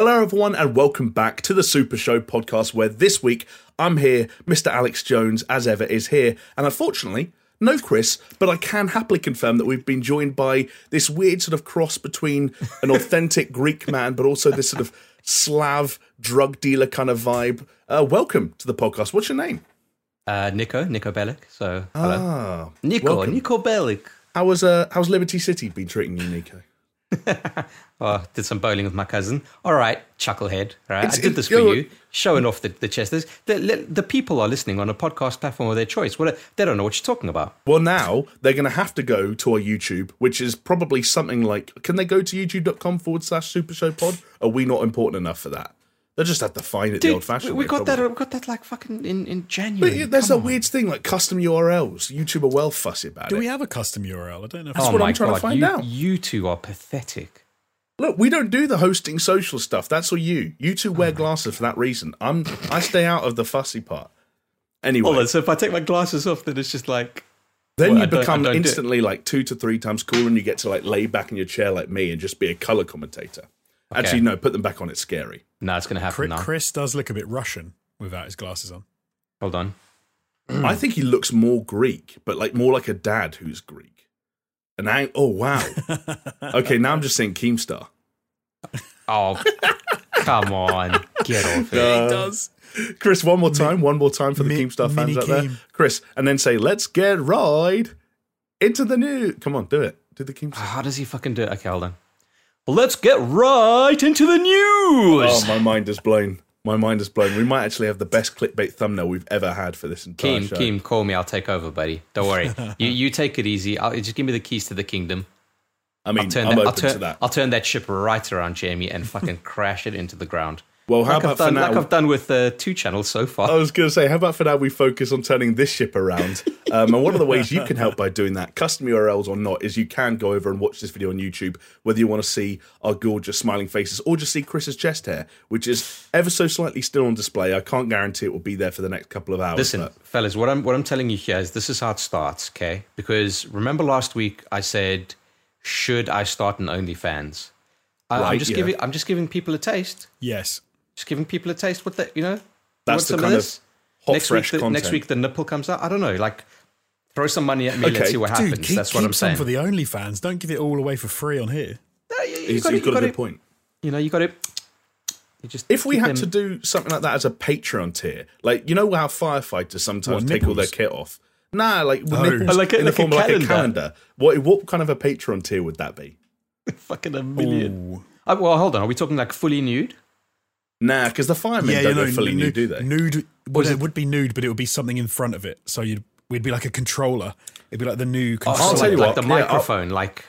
Hello, everyone, and welcome back to the Super Show podcast, where this week I'm here, Mr. Alex Jones, as ever, is here, and unfortunately, no Chris, but I can happily confirm that we've been joined by this weird sort of cross between an authentic Greek man, but also this sort of Slav drug dealer kind of vibe. Uh, welcome to the podcast. What's your name? Uh, Niko, Niko Bellic. So, hello. Ah, Niko, welcome. Niko Bellic. how was uh, how's Liberty City been treating you, Niko? Oh, did some bowling with my cousin. All right, chucklehead. All right, It's- I did this for you know- showing off the, the chest. The, the people are listening on a podcast platform of their choice. What they don't know what you're talking about. Well, now they're going to have to go to our YouTube, which is probably something like, can they go to youtube.com forward slash Super Show Pod? Are we not important enough for that? They'll just have to find it the old fashioned we way. got that. probably. We got that like fucking in in January. yeah, there's a on. weird thing like custom URLs. YouTube are well fussy about Do it. Do we have a custom URL? I don't know. That's Oh what my I'm trying to oh find you, out. You two are pathetic. Look, we don't do the hosting social stuff. That's all you. You two wear glasses for that reason. I'm I stay out of the fussy part. Anyway, Hold on. So if I take my glasses off, then it's just like then Well, you I become don't do it. instantly like two to three times cooler, and you get to like lay back in your chair like me and just be a color commentator. Actually, no, put them back on. It's scary. no, it's going to happen Chris, now. Chris does look a bit Russian without his glasses on. Hold on. I think he looks more Greek, but like more like a dad who's Greek. And I, oh wow, okay, now I'm just saying Keemstar. Oh, come on, get off it. Uh, he does. Chris, one more time, one more time for the Mi- Keemstar fans Mini out there. Chris, and then say, "Let's get right into the new." Come on, do it. Do the Keemstar. How does he fucking do it? Okay, hold on. Let's get right into the news. Oh, my mind is blown. My mind is blown. We might actually have the best clickbait thumbnail we've ever had for this entire Keem, show. Keem, call me. I'll take over, buddy. Don't worry. you you take it easy. I'll, just give me the keys to the kingdom. I mean, I'll turn I'm that. open I'll turn, to that. I'll turn that ship right around, Jamie, and fucking crash it into the ground. Well, how like about I've done, for now? like I've done with uh, two channels so far. I was going to say, how about for now we focus on turning this ship around? Um, and one of the ways you can help by doing that, custom URLs or not, is you can go over and watch this video on YouTube, whether you want to see our gorgeous smiling faces or just see Chris's chest hair, which is ever so slightly still on display. I can't guarantee it will be there for the next couple of hours. Listen, but- fellas, what I'm what I'm telling you here is this is how it starts, okay? Because remember last week I said, should I start an OnlyFans? I, Right, I'm just yeah. giving I'm just giving people a taste. Yes. Just giving people a taste. What they you know? That's want the some kind of this? hot, next fresh week, the, next week the nipple comes out. I don't know. Like, throw some money at me. Okay. Let's see what Dude, happens. keep, That's what keep I'm some saying. for the OnlyFans. Don't give it all away for free on here. No, you, you got he's it. got You a good it. point. You know, you got it. You just If we had them- to do something like that as a Patreon tier, like you know how firefighters sometimes What, take all their kit off. Nah, like with Oh. nipples Like a- in the like a form of like a calendar. calendar. What what kind of a Patreon tier would that be? fucking a million. Ooh. Uh, well, hold on. Are we talking like fully nude? Nah, because the firemen Yeah, don't you know, go fully nude, do they? Nude. Well, it it? would be nude, but it would be something in front of it. So you'd we'd be like a controller. It'd be like the new controller. I'll tell you like what, the yeah, I'll- microphone, like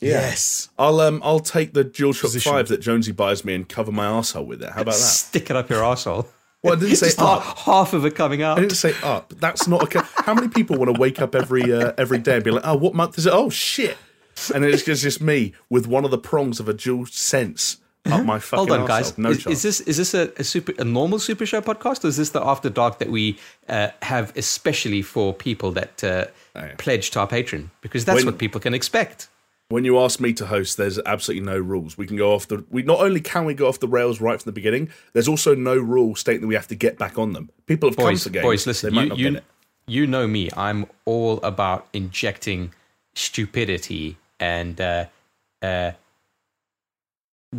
Yes. I'll um I'll take the DualShock Position. Five that Jonesy buys me and cover my asshole with it. How about that? stick it up your asshole. Well, I didn't say up. half, half of it coming up. I didn't say up. That's not a. ca- How many people want to wake up every uh, every day and be like, oh, what month is it? Oh shit! And then it's just, just me with one of the prongs of a DualSense up my fucking. Hold on, guys. No is, is this is this a, a super a normal Super Show podcast, or is this the After Dark that we uh, have especially for people that uh, Oh, pledge to our patron? Because that's When- what people can expect. when you ask me to host, there's absolutely no rules. We can go off the. We not only can we go off the rails right from the beginning. There's also no rule stating that we have to get back on them. People have come Boys, to games. boys, listen. You you, get it. you know me. I'm all about injecting stupidity and uh, uh,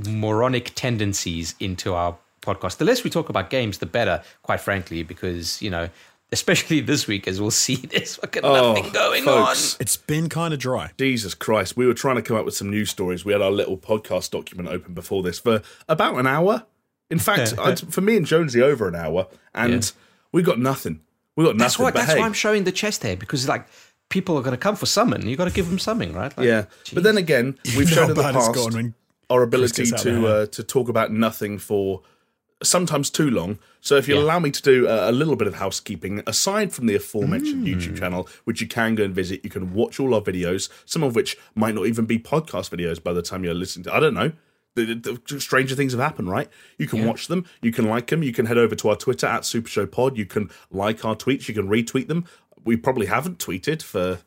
moronic tendencies into our podcast. The less we talk about games, the better. Quite frankly, because you know. Especially this week, as we'll see, there's fucking Oh, nothing going folks. It's been kind of dry. Jesus Christ, we were trying to come up with some news stories. We had our little podcast document open before this for about an hour. In fact, I'd, for me and Jonesy, over an hour, and Yeah. we got nothing. We got on. That's nothing. why. but That's hey, why I'm showing the chest hair because like people are going to come for something. You've got to give them something, right? Like, yeah. But then again, we've You shown know in the bad it's past gone when our ability to uh, to talk about nothing for sometimes too long. So if you Yeah. allow me to do a, a little bit of housekeeping, aside from the aforementioned Hmm. YouTube channel, which you can go and visit, you can watch all our videos, some of which might not even be podcast videos by the time you're listening to. I don't know. The, the, the stranger things have happened, right? You can watch them, you can like them, you can head over to our Twitter at Super Show Pod, you can like our tweets, you can retweet them. We probably haven't tweeted for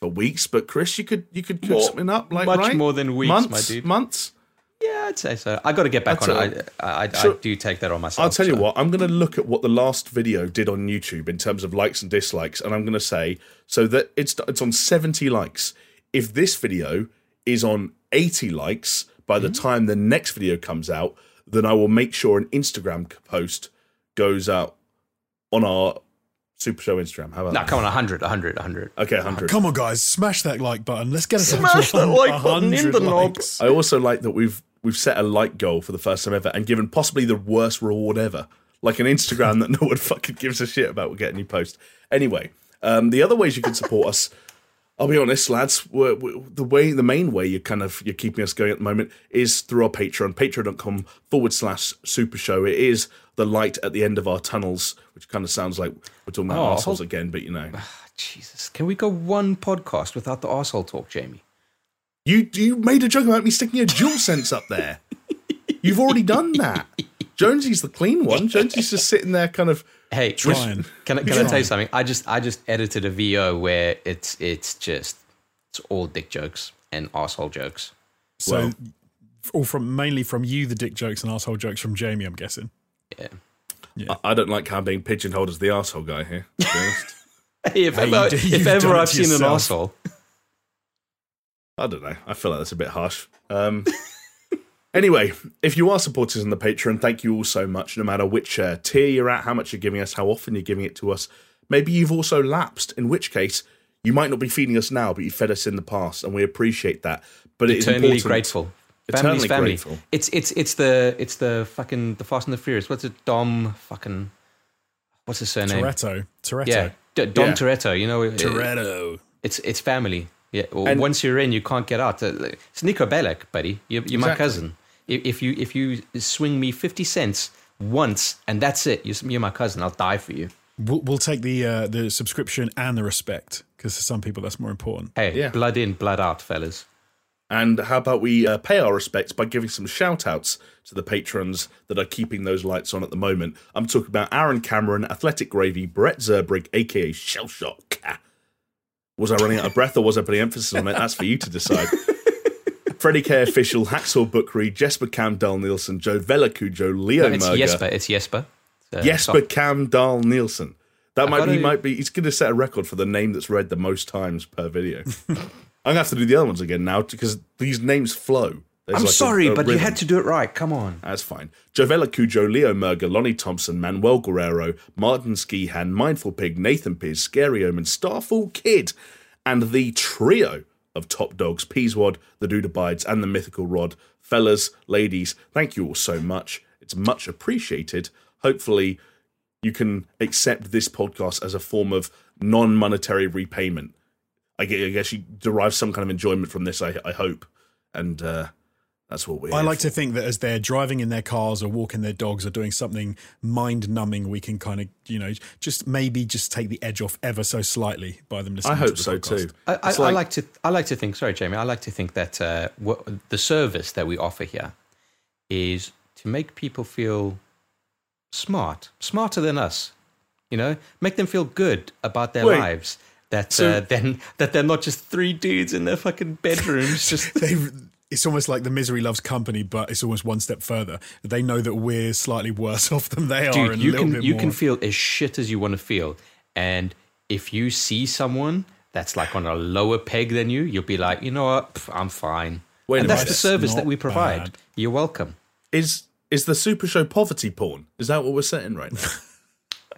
for weeks, but Chris, you could you could cook More- something up like much right? more than weeks, months, my dude. Months. Yeah, I'd say so. I got to get back on it. I, I, I, Sure. I do take that on myself. I'll tell you so- what, I'm going to look at what the last video did on YouTube in terms of likes and dislikes, and I'm going to say so that it's it's on 70 likes. If this video is on 80 likes by the hmm? time the next video comes out, then I will make sure an Instagram post goes out on our Super Show Instagram. How about No, that? come on, 100, 100, 100. Okay, 100. Come on, guys, smash that like button. Let's get us Smash that like button in the knob. I also like that we've we've set a like goal for the first time ever and given possibly the worst reward ever, like an Instagram that no one fucking gives a shit about. We'll get a new post anyway. Um, the other ways you can support us, I'll be honest, lads. We're, we the way, the main way you're kind of you're keeping us going at the moment is through our Patreon, patreon.com forward slash Super Show. It is the light at the end of our tunnels, which kind of sounds like we're talking about Oh, assholes hold- again, but you know, ah, Jesus. Can we go one podcast without the arsehole talk, Jamie? You you made a joke about me sticking a DualSense up there. You've already done that. Jonesy's the clean one. Jonesy's just sitting there, kind of. Hey, Trying. Can I, can I tell you something? I just I just edited a VO where it's it's just it's all dick jokes and asshole jokes. So, Well- all from mainly from you, the dick jokes and asshole jokes from Jamie. I'm guessing. Yeah. I, I don't like how I'm being pigeonholed as the asshole guy here. To be honest. Hey, if Hey, ever do- if ever I've to seen an asshole, I don't know. I feel like that's a bit harsh. Um, anyway, if you are supporters on the Patreon, thank you all so much. No matter which uh, tier you're at, how much you're giving us, how often you're giving it to us. Maybe you've also lapsed, in which case you might not be feeding us now, but you fed us in the past, and we appreciate that. But it is eternally important. Grateful. Eternally Family's family. grateful. It's it's it's the it's the fucking the Fast and the Furious. What's it? Dom fucking what's his surname? Toretto. Toretto. Yeah, D- Dom Yeah. Toretto. You know, it- Toretto. it's it's family. Yeah, well, And- once you're in, you can't get out. Uh, It's Niko Bellic, buddy. You're, you're my cousin. If, if you if you swing me fifty cents once and that's it, you're, you're my cousin. I'll die for you. We'll, we'll take the uh, the subscription and the respect because for some people that's more important. Hey, Yeah. blood in, blood out, fellas. And how about we uh, pay our respects by giving some shout outs to the patrons that are keeping those lights on at the moment? I'm talking about Aaron Cameron, Athletic Gravy, Brett Zerbrig, aka Shell Shock. Was I running out of breath or was I putting emphasis on it? That's for you to decide. Freddie K. Official, Hacksaw Bookery, Jesper Cam Dahl Nielsen, Joe Velacujo, Leo it's Merger, Jesper. It's Jesper. So, Jesper stop. Cam Dahl Nielsen. That might gotta- he might be he's gonna set a record for the name that's read the most times per video. I'm gonna have to do the other ones again now because these names flow. There's I'm like sorry, a but you had to do it right. Come on. That's fine. Jovella Cujo, Leo Merger, Lonnie Thompson, Manuel Guerrero, Martin Skihan, Mindful Pig, Nathan Pierce, Scary Omen, Starfall Kid, and the trio of top dogs, Peaswad, the Dude Abides, and the Mythical Rod. Fellas, ladies, thank you all so much. It's much appreciated. Hopefully, you can accept this podcast as a form of non monetary repayment. I guess you derive some kind of enjoyment from this, I, I hope. And uh, that's what we're I like for. to think that as they're driving in their cars or walking their dogs or doing something mind numbing, we can kind of, you know, just maybe just take the edge off ever so slightly by them listening I to hope the so podcast. too. I, I, It's I like to I like to think. Sorry, Jamie. I like to think that uh, what, the service that we offer here is to make people feel smart, smarter than us. You know, make them feel good about their Wait. lives. That So- uh, then that they're not just three dudes in their fucking bedrooms. just They, it's almost like the misery loves company, but it's almost one step further. They know that we're slightly worse off than they are. dude, and you a little can bit you more. can feel as shit as you want to feel, and if you see someone that's like on a lower peg than you, you'll be like, you know what, Pff, I'm fine. Wait and that's minute. the service that we provide. bad. You're welcome. Is is the Super Show poverty porn? Is that what we're setting right now?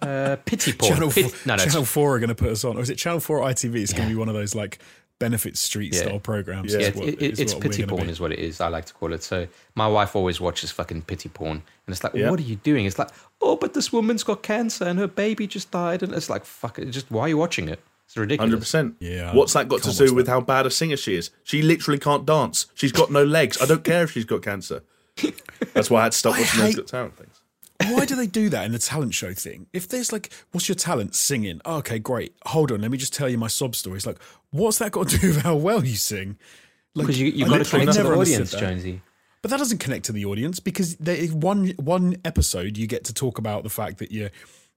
Uh, pity porn. Channel, Pit- four, no, no, Channel 4 are going to put us on. Or is it Channel 4 or ITV? It's going to be one of those like benefit street Yeah. style programs. Yeah, is Yeah, what- it, it, is it's what we're pity gonna porn, be. is what it is. I like to call it. So my wife always watches fucking pity porn, and it's like, Yeah. what are you doing? It's like, oh, but this woman's got cancer and her baby just died, and it's like, fuck it. Just why are you watching it? It's ridiculous. Hundred percent. Yeah, What's that got to do watch with how bad a singer she is? She literally can't dance. She's got no legs. I don't care if she's got cancer. That's why I had to stop I watching those hate- Got Talent things. Why do they do that in the talent show thing? If there's like, what's your talent? Singing. Oh, okay, great. Hold on, let me just tell you my sob story. It's like, what's that got to do with how well you sing? Like, Because you've I got to connect to the audience. Jonesy. But that doesn't connect to the audience because is one one episode you get to talk about the fact that you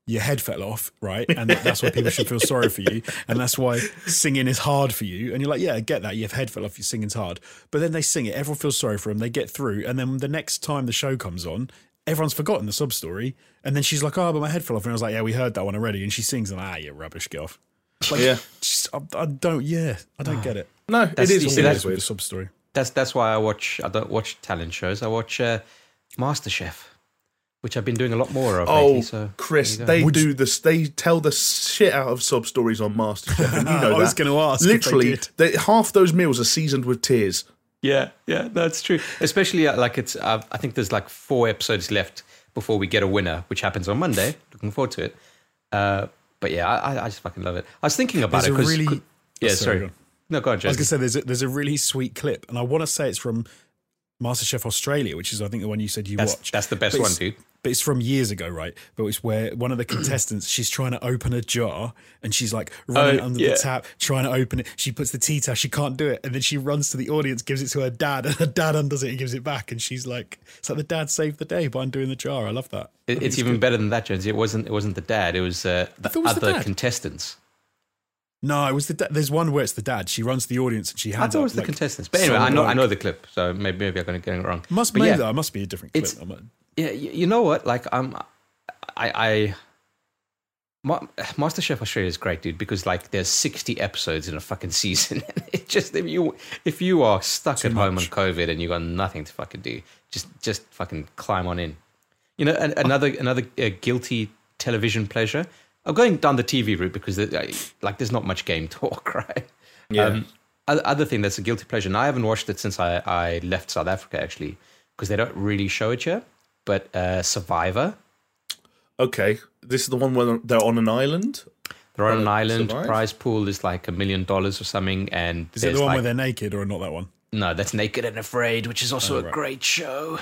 your head fell off, right? And that's why people should feel sorry for you. And that's why singing is hard for you. And you're like, yeah, I get that. Your head fell off, your singing's hard. But then they sing it, everyone feels sorry for them, they get through. And then the next time the show comes on, everyone's forgotten the sub story. And then she's like, oh, but my head fell off. And I was like, yeah, we heard that one already. And she sings, and ah, you rubbish, get off. Like, Yeah. just, I, I don't, yeah, I don't get it. No, That's- it is. you what see, it that's is With the sub story. That's that's why I watch. I don't watch talent shows. I watch uh, MasterChef, which I've been doing a lot more of Oh, lately. So Chris, there you go. they Would do this. They tell the shit out of sub stories on MasterChef. And you know I was gonna ask if they Literally, they, half those meals are seasoned with tears. Yeah, yeah, that's true. Especially uh, like it's. Uh, I think there's like four episodes left before we get a winner, which happens on Monday. Looking forward to it. Uh, but yeah, I, I- just fucking love it. I was thinking about There's it a because. really- yeah, Oh, sorry, sorry. go on. No, go on, I was gonna say there's a, there's a really sweet clip, and I want to say it's from MasterChef Australia, which is I think the one you said you That's watched. that's the best But one, dude. But it's from years ago, right? But it's where one of the contestants she's trying to open a jar and she's like running Oh, under yeah. the tap, trying to open it. She puts the tea towel, she can't do it, and then she runs to the audience, gives it to her dad, and her dad undoes it and gives it back, and she's like, "It's like the dad saved the day by undoing the jar." I love that. It, think it's even good. better than that, Jonesy. It wasn't. It wasn't the dad. It was uh, the thought it was the other dad. contestants. No, it was the. Da- There's one where it's the dad. She runs the audience and she I hands thought it was the contestants. But anyway, I know. I know the clip. So maybe maybe I'm going to get it wrong. Must But maybe yeah, that must be a different clip. Not- Yeah, you, know what? Like I'm, I, I, Ma- MasterChef Australia is great, dude, because like there's 60 episodes in a fucking season. it just if you if you are stuck at home on. COVID and you've got nothing to fucking do, just just fucking climb on in. You know, an, another another uh, guilty television pleasure. I'm going down the TV route because uh, like there's not much game talk, right? Yeah. other other thing that's a guilty pleasure, and I haven't watched it since I, I left South Africa actually, because they don't really show it here. But uh, Survivor, Okay, this is the one where they're on an island. they're on Uh, an island. Survive? Prize pool is like a million dollars or something, and Is it the one like where they're naked or not that one? no, that's Naked and Afraid, which is also Oh, a great show.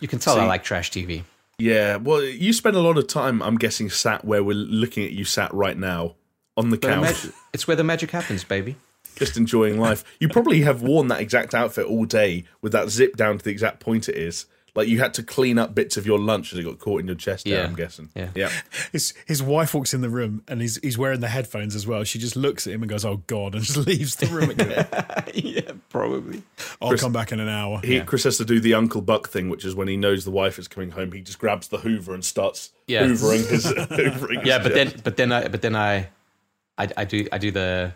You can tell I like trash TV. Yeah, well, you spend a lot of time, I'm guessing, sat where we're looking at you sat right now on the the couch, mag- it's where the magic happens, baby. just enjoying life. You probably have worn that exact outfit all day with that zip down to the exact point it is. Like you had to clean up bits of your lunch as it got caught in your chest. There, Yeah. I'm guessing. Yeah. yeah. His his wife walks in the room and he's he's wearing the headphones as well. She just looks at him and goes, "Oh God," and just leaves the room again. yeah, probably. I'll come back in an hour. He, Chris has to do the Uncle Buck thing, which is when he knows the wife is coming home, he just grabs the Hoover and starts Yeah. hoovering his. hoovering his Yeah, but chest. then but then I but then I, I I do I do the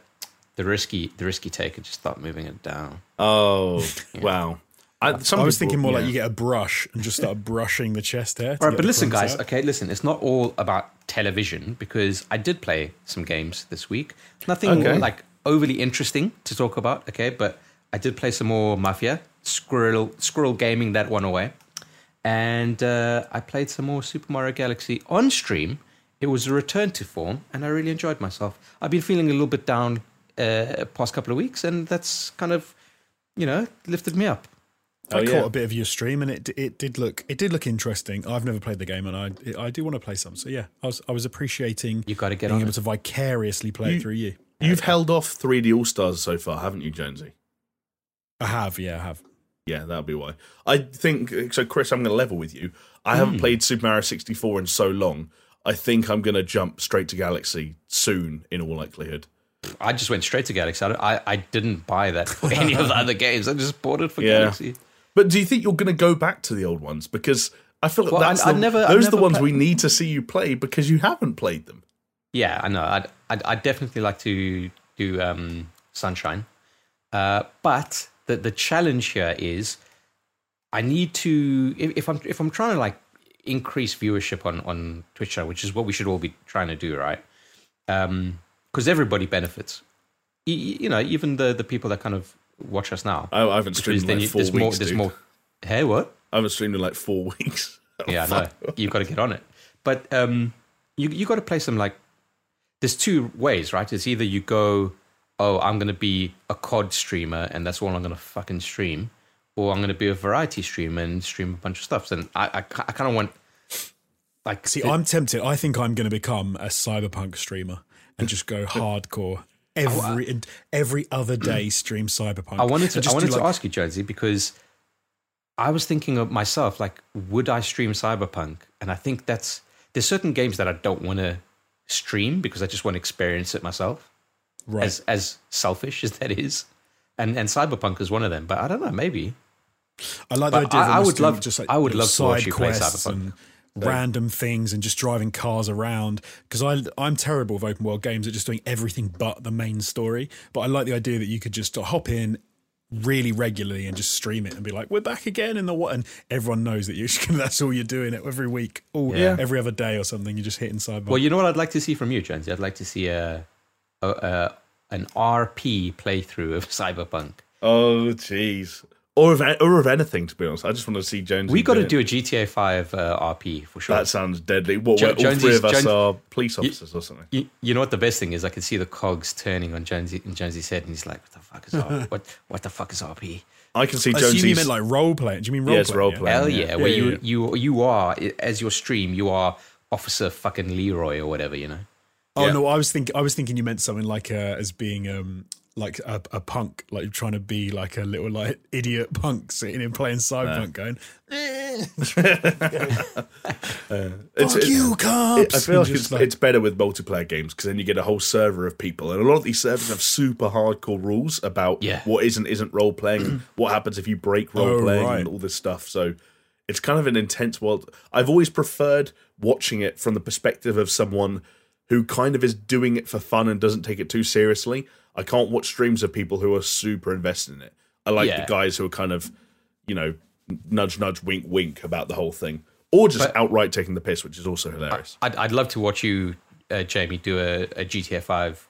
the risky the risky take and just start moving it down. Oh wow! I, some I was people- thinking more like you get a brush and just start brushing the chest hair. to All right, but listen, guys. out. Okay, listen. It's not all about television because I did play some games this week. Nothing Okay. like overly interesting to talk about. Okay, but I did play some more Mafia, Squirrel, Squirrel Gaming that one away, and uh, I played some more Super Mario Galaxy on stream. It was a return to form, and I really enjoyed myself. I've been feeling a little bit down uh, past couple of weeks, and that's kind of, you know, lifted me up. I Oh, yeah. caught a bit of your stream and it it did look it did look interesting. I've never played the game and I I do want to play some. So yeah, I was I was appreciating You got to get being on able it. to vicariously play You- it through you. You've held off 3D All Stars so far, haven't you, Jonesy? I have, yeah, I have. Yeah, that'll be why. I think so, Chris. I'm going to level with you. I haven't hmm. played Super Mario 64 in so long. I think I'm going to jump straight to Galaxy soon, in all likelihood. I just went straight to Galaxy. I, I, I didn't buy that for any of the other games. I just bought it for Yeah. Galaxy. But do you think you're going to go back to the old ones? Because I feel like Well, that's I- the, I'd those are the ones play- we need to see you play because you haven't played them. Yeah, I know. I'd, I'd, I'd definitely like to do um, Sunshine. Uh, but the, the challenge here is I need to, if, if I'm if I'm trying to like increase viewership on, on Twitch which is what we should all be trying to do, right? Because everybody benefits. You, you know, even the, the people that kind of watch us now. I, I haven't Because streamed in then like you, four there's weeks. more. There's dude. more. Hey, what? I haven't streamed in like four weeks. Yeah, I know. You've got to get on it. But um, you you got to play some like. There's two ways, right? It's either you go, oh, I'm going to be a COD streamer, and that's all I'm going to fucking stream, or I'm going to be a variety streamer and stream a bunch of stuff. And I, I, I kind of want, like, See, it- I'm tempted. I think I'm going to become a cyberpunk streamer and just go hardcore every and every other day. Stream cyberpunk. I wanted to. I just wanted to like- ask you, Jonesy, because I was thinking of myself, like, would I stream Cyberpunk? And I think that's there's certain games that I don't want to stream because I just want to experience it myself. Right. As as selfish as that is, and and Cyberpunk is one of them. But I don't know, maybe. I like the idea. of I- I would love- just like I would love to watch you play Cyberpunk. and random things and just driving cars around. Because I I'm terrible with open world games at just doing everything but the main story. But I like the idea that you could just hop in really regularly and just stream it and be like, "We're back again in the what?" And everyone knows that you that's all you're doing it every week, or Yeah. every other day or something. You're just hitting Cyberpunk. Well, you know what I'd like to see from you, Jonesy? I'd like to see a, a, a an RP playthrough of Cyberpunk. Oh, jeez. Or of, or of anything, to be honest. I just want to see Jones. We got to do a GTA Five uh, RP for sure. That sounds deadly. What, Jo- where all three of us Jones- are police officers or something? You, you know what the best thing is? I can see the cogs turning on Jonesy in Jonesy's head, and he's like, "What the fuck is RP? what What the fuck is RP?" I can see I assume Jonesy's. you meant like role playing. Do you mean role Yeah, it's playing? role playing. Hell yeah. yeah! Where Yeah, you yeah, you you are as your stream, you are Officer fucking Leroy or whatever, you know. Oh Yeah. no, I was thinking I was thinking you meant something like uh, as being um like a, a punk, like trying to be like a little like idiot punk sitting and playing cyberpunk, going, eh, It's- "Fuck it- you, cops!" I feel like it's, just it's better with multiplayer games because then you get a whole server of people, and a lot of these servers have super hardcore rules about Yeah. what is and isn't role playing, what happens if you break role Oh, playing, right. and all this stuff. So it's kind of an intense world. I've always preferred watching it from the perspective of someone who kind of is doing it for fun and doesn't take it too seriously. I can't watch streams of people who are super invested in it. I like Yeah. the guys who are kind of, you know, nudge, nudge, wink, wink about the whole thing, or just But- outright taking the piss, which is also hilarious. I'd I'd love to watch you, uh, Jamie, do a, a GTA Five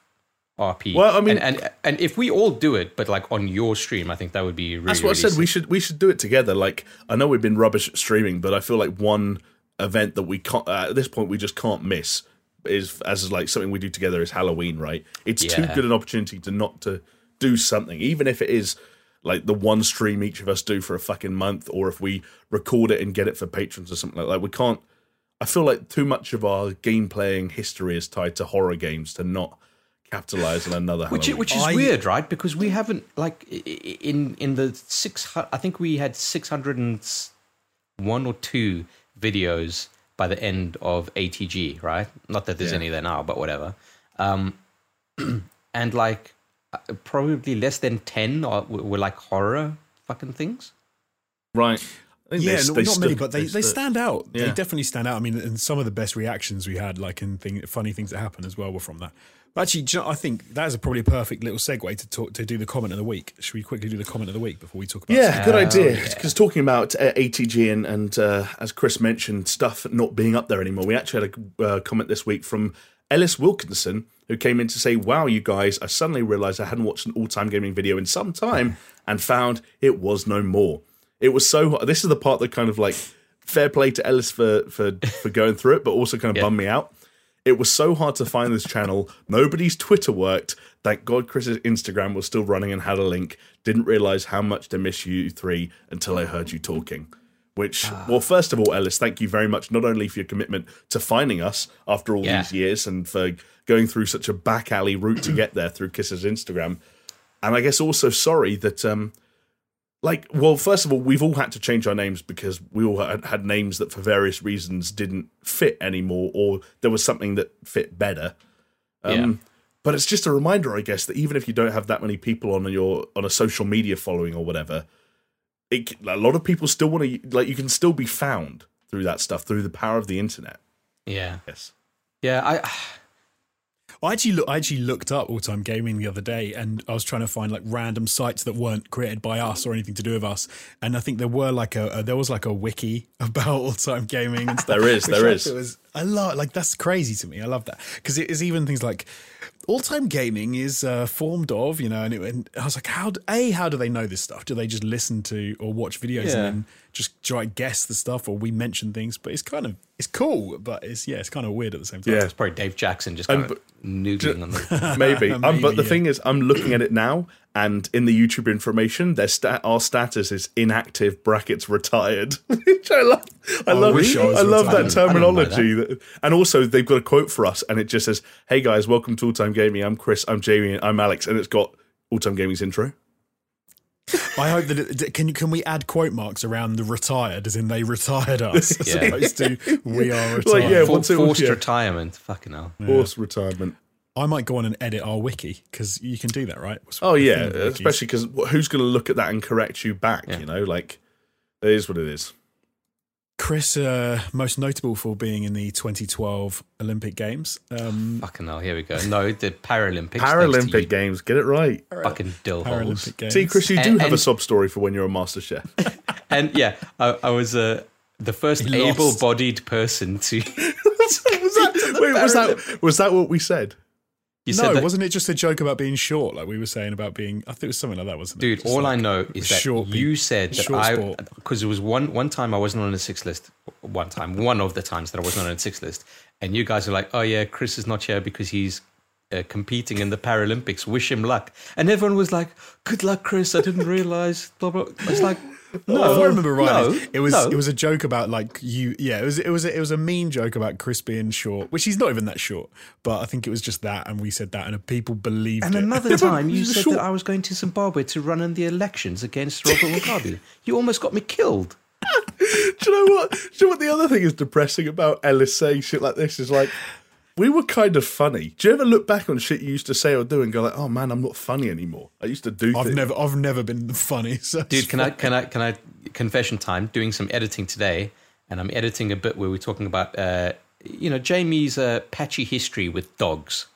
RP. Well, I mean- and, and and if we all do it, but like on your stream, I think that would be really. That's what I really said. We should we should do it together. Like I know we've been rubbish at streaming, but I feel like one event that we can't uh, at this point we just can't miss is as like something we do together is Halloween. Right? It's too good an opportunity to not to do something, even if it is like the one stream each of us do for a fucking month, or if we record it and get it for patrons or something like that. We can't. I feel like too much of our game playing history is tied to horror games to not capitalize on another Which, Halloween. which is I- weird, right? Because we haven't like i- i- in in the six. I think we had six hundred and s- one or two videos by the end of ATG, right? Not that there's Yeah. any there now, but whatever. Um, and like uh, probably less than ten are, were were like horror fucking things. right? Yeah, they- no, they not many, but they, they stood- stand out. They definitely stand out. I mean, and some of the best reactions we had, like in thing, funny things that happen as well, were from that. But actually, you know, I think that is a probably a perfect little segue to talk to do the comment of the week. Should we quickly do the comment of the week before we talk about? Yeah, good Oh, idea. yeah. Because talking about uh, ATG and, and uh, as Chris mentioned, stuff not being up there anymore, we actually had a uh, comment this week from Ellis Wilkinson who came in to say, Wow, you guys, I suddenly realized I hadn't watched an all time gaming video in some time and found it was no more. It was so. This is the part that kind of like fair play to Ellis for, for, for going through it, but also kind of Yeah. bummed me out. It was so hard to find this channel. Nobody's Twitter worked. Thank God Chris's Instagram was still running and had a link. Didn't realize how much to miss you three until I heard you talking. Which, well, first of all, Ellis, thank you very much, not only for your commitment to finding us after all Yeah. these years and for going through such a back alley route to get there through Kiss's Instagram. And I guess also sorry that, um, like, well, first of all, we've all had to change our names because we all had, had names that for various reasons didn't fit anymore, or there was something that fit better. Um, Yeah. But it's just a reminder, I guess, that even if you don't have that many people on your on a social media following or whatever, it, a lot of people still want to like you can still be found through that stuff through the power of the internet. Yeah, Yes. yeah. I I actually look, I actually looked up all time gaming the other day, and I was trying to find like random sites that weren't created by us or anything to do with us. And I think there were like a, a there was like a wiki about all time gaming and stuff. There is, there is. thought Was, I love like that's crazy to me. I love that because it is even things like all time gaming is uh, formed of you know, and, it, and I was like, how do, a how do they know this stuff? Do they just listen to or watch videos Yeah. and then just try guess the stuff, or we mention things? But it's kind of it's cool, but it's yeah, it's kind of weird at the same time. Yeah. it's probably Dave Jackson just kind And of noodling on the. Maybe. um, but the yeah. thing is, I'm looking at it now, and in the YouTube information, their stat, our status is inactive brackets retired. Which I love. I love. wish I I love that I didn't know terminology. That- And also, they've got a quote for us, and it just says, "Hey guys, welcome to All Time Gaming. I'm Chris. I'm Jamie. and I'm Alex." And it's got All Time Gaming's intro. I hope that it, can can we add quote marks around the retired, as in they retired us, as Yeah. opposed to we are retired. Like, yeah, For, once forced yeah. retirement. Fucking hell. Forced retirement. I might go on and edit our wiki because you can do that, right? Oh yeah, thing with wikis. especially because who's going to look at that and correct you back? Yeah. You know, like it is what it is. Chris, uh, most notable for being in the 2012 Olympic Games. Um, Fucking hell. Here we go. No, the Paralympics. Paralympic Games, get it right. Fucking dill holes. Games. See, Chris, you do And- have a and- sob story for when you're a master chef. And yeah, I, I was uh, the first able-bodied person to. was that, wait, was that was that what we said? You no, said that, wasn't it just a joke about being short, like we were saying about being? I think it was something like that, wasn't it? dude. All like- I know is that short you said that I because it was one one time I wasn't on the six list. One time, one of the times that I wasn't on the six list, and you guys are like, "Oh yeah, Chris is not here because he's." Uh, competing in the Paralympics, wish him luck, and everyone was like, "Good luck, Chris." I didn't realize. Blah blah. It's like, no, if I remember right, no, it was no. it was a joke about like you. Yeah, it was it was a, it was a mean joke about Chris being short, which he's not even that short. But I think it was just that, and we said that, and people believed it And it. another time, you said short. that I was going to Zimbabwe to run in the elections against Robert Mugabe. You almost got me killed. Do you know what? Do you know what the other thing is depressing about Ellis saying shit like this is like we were kind of funny. Do you ever look back on shit you used to say or do and go like, "Oh man, I'm not funny anymore." I used to do. I've things. never I've never been funny. So Dude, can I, can I, can I, confession time, doing some editing today, and I'm editing a bit where we're talking about, uh, you know, Jamie's uh, patchy history with dogs.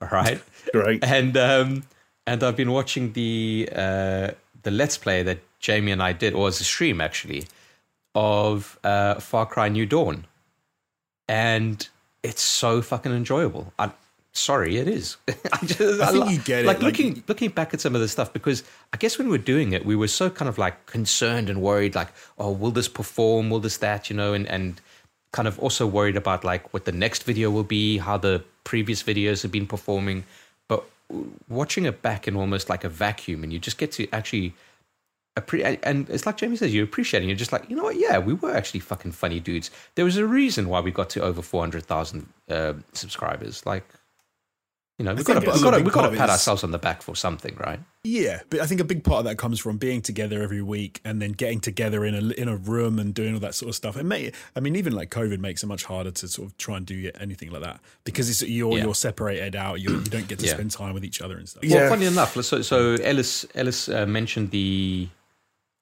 All right. Great. and um, and I've been watching the uh, the let's play that Jamie and I did, or as a stream actually, of uh, Far Cry New Dawn, and it's so fucking enjoyable. I'm sorry, it is. I, just, I think lo- you get it, Like, like- looking looking back at some of the stuff because I guess when we were doing it, we were so kind of like concerned and worried, like, oh, will this perform? Will this that? You know, and and kind of also worried about like what the next video will be, how the previous videos have been performing. But watching it back in almost like a vacuum, and you just get to actually. Appre- And it's like Jamie says, you're appreciating. You're just like, you know what? Yeah, we were actually fucking funny dudes. There was a reason why we got to over 400,000 uh, subscribers. Like, you know, we've got to, we've got to, we've got to pat ourselves on the back for something, right? Yeah, but I think a big part of that comes from being together every week and then getting together in a in a room and doing all that sort of stuff. It may, I mean, even like COVID makes it much harder to sort of try and do anything like that because it's you're Yeah. you're separated out. You you don't get to Yeah. spend time with each other and stuff. Yeah. Well, funny enough, so so Ellis Ellis uh, mentioned the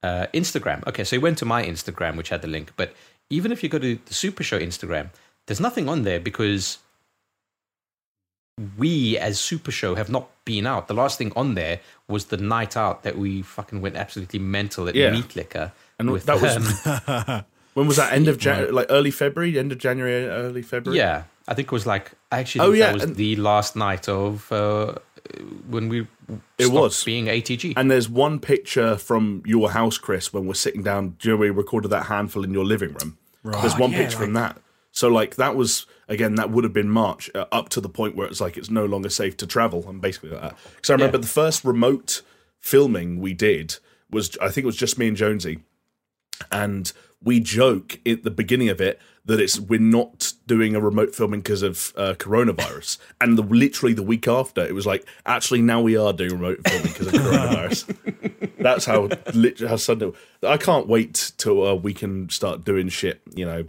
uh, Instagram. Okay, so he went to my Instagram, which had the link. But even if you go to the Super Show Instagram, there's nothing on there because we as Super Show have not been out. The last thing on there was the night out that we fucking went absolutely mental at Yeah. Meat Liquor. And with, that was- um, When was that? End of January, like early February, end of January, early February. yeah, I think it was like I actually Oh, yeah, that was and- the last night of uh, when we It was. being ATG. And there's one picture from your house, Chris, when we're sitting down. Do you know we recorded that handful in your living room? Right. There's one yeah, picture from that. So like that was again that would have been March uh, up to the point where it's like it's no longer safe to travel and basically like that. Because I remember Yeah. the first remote filming we did was I think it was just me and Jonesy, and we joke at the beginning of it that it's we're not doing a remote filming because of uh, coronavirus, and the, literally the week after it was like actually now we are doing remote filming because of coronavirus. That's how literally how sudden. I can't wait till uh, we can start doing shit. You know,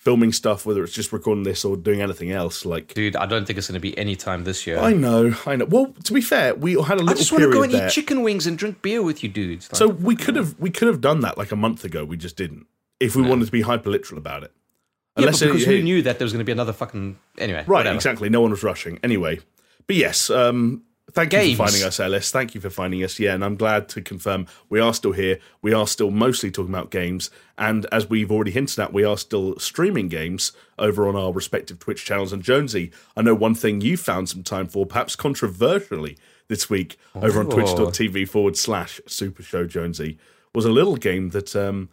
filming stuff, whether it's just recording this or doing anything else. Like Dude, I don't think it's going to be any time this year. I know, I know. Well, to be fair, we had a little I just want to go and there. eat chicken wings and drink beer with you dudes. Like, So we could have we could have done that like a month ago. We just didn't. If we wanted to be hyper literal about it, yeah, but it- because hey- we knew that there was going to be another fucking anyway. right? whatever. Exactly. No one was rushing. Anyway, but yes. Um, thank you for finding us, Ellis. Thank you for finding us. Yeah, and I'm glad to confirm we are still here. We are still mostly talking about games, and as we've already hinted at, we are still streaming games over on our respective Twitch channels. And Jonesy, I know one thing you found some time for, perhaps controversially this week, over on Oh. Twitch.tv forward slash Super Show Jonesy, was a little game that um,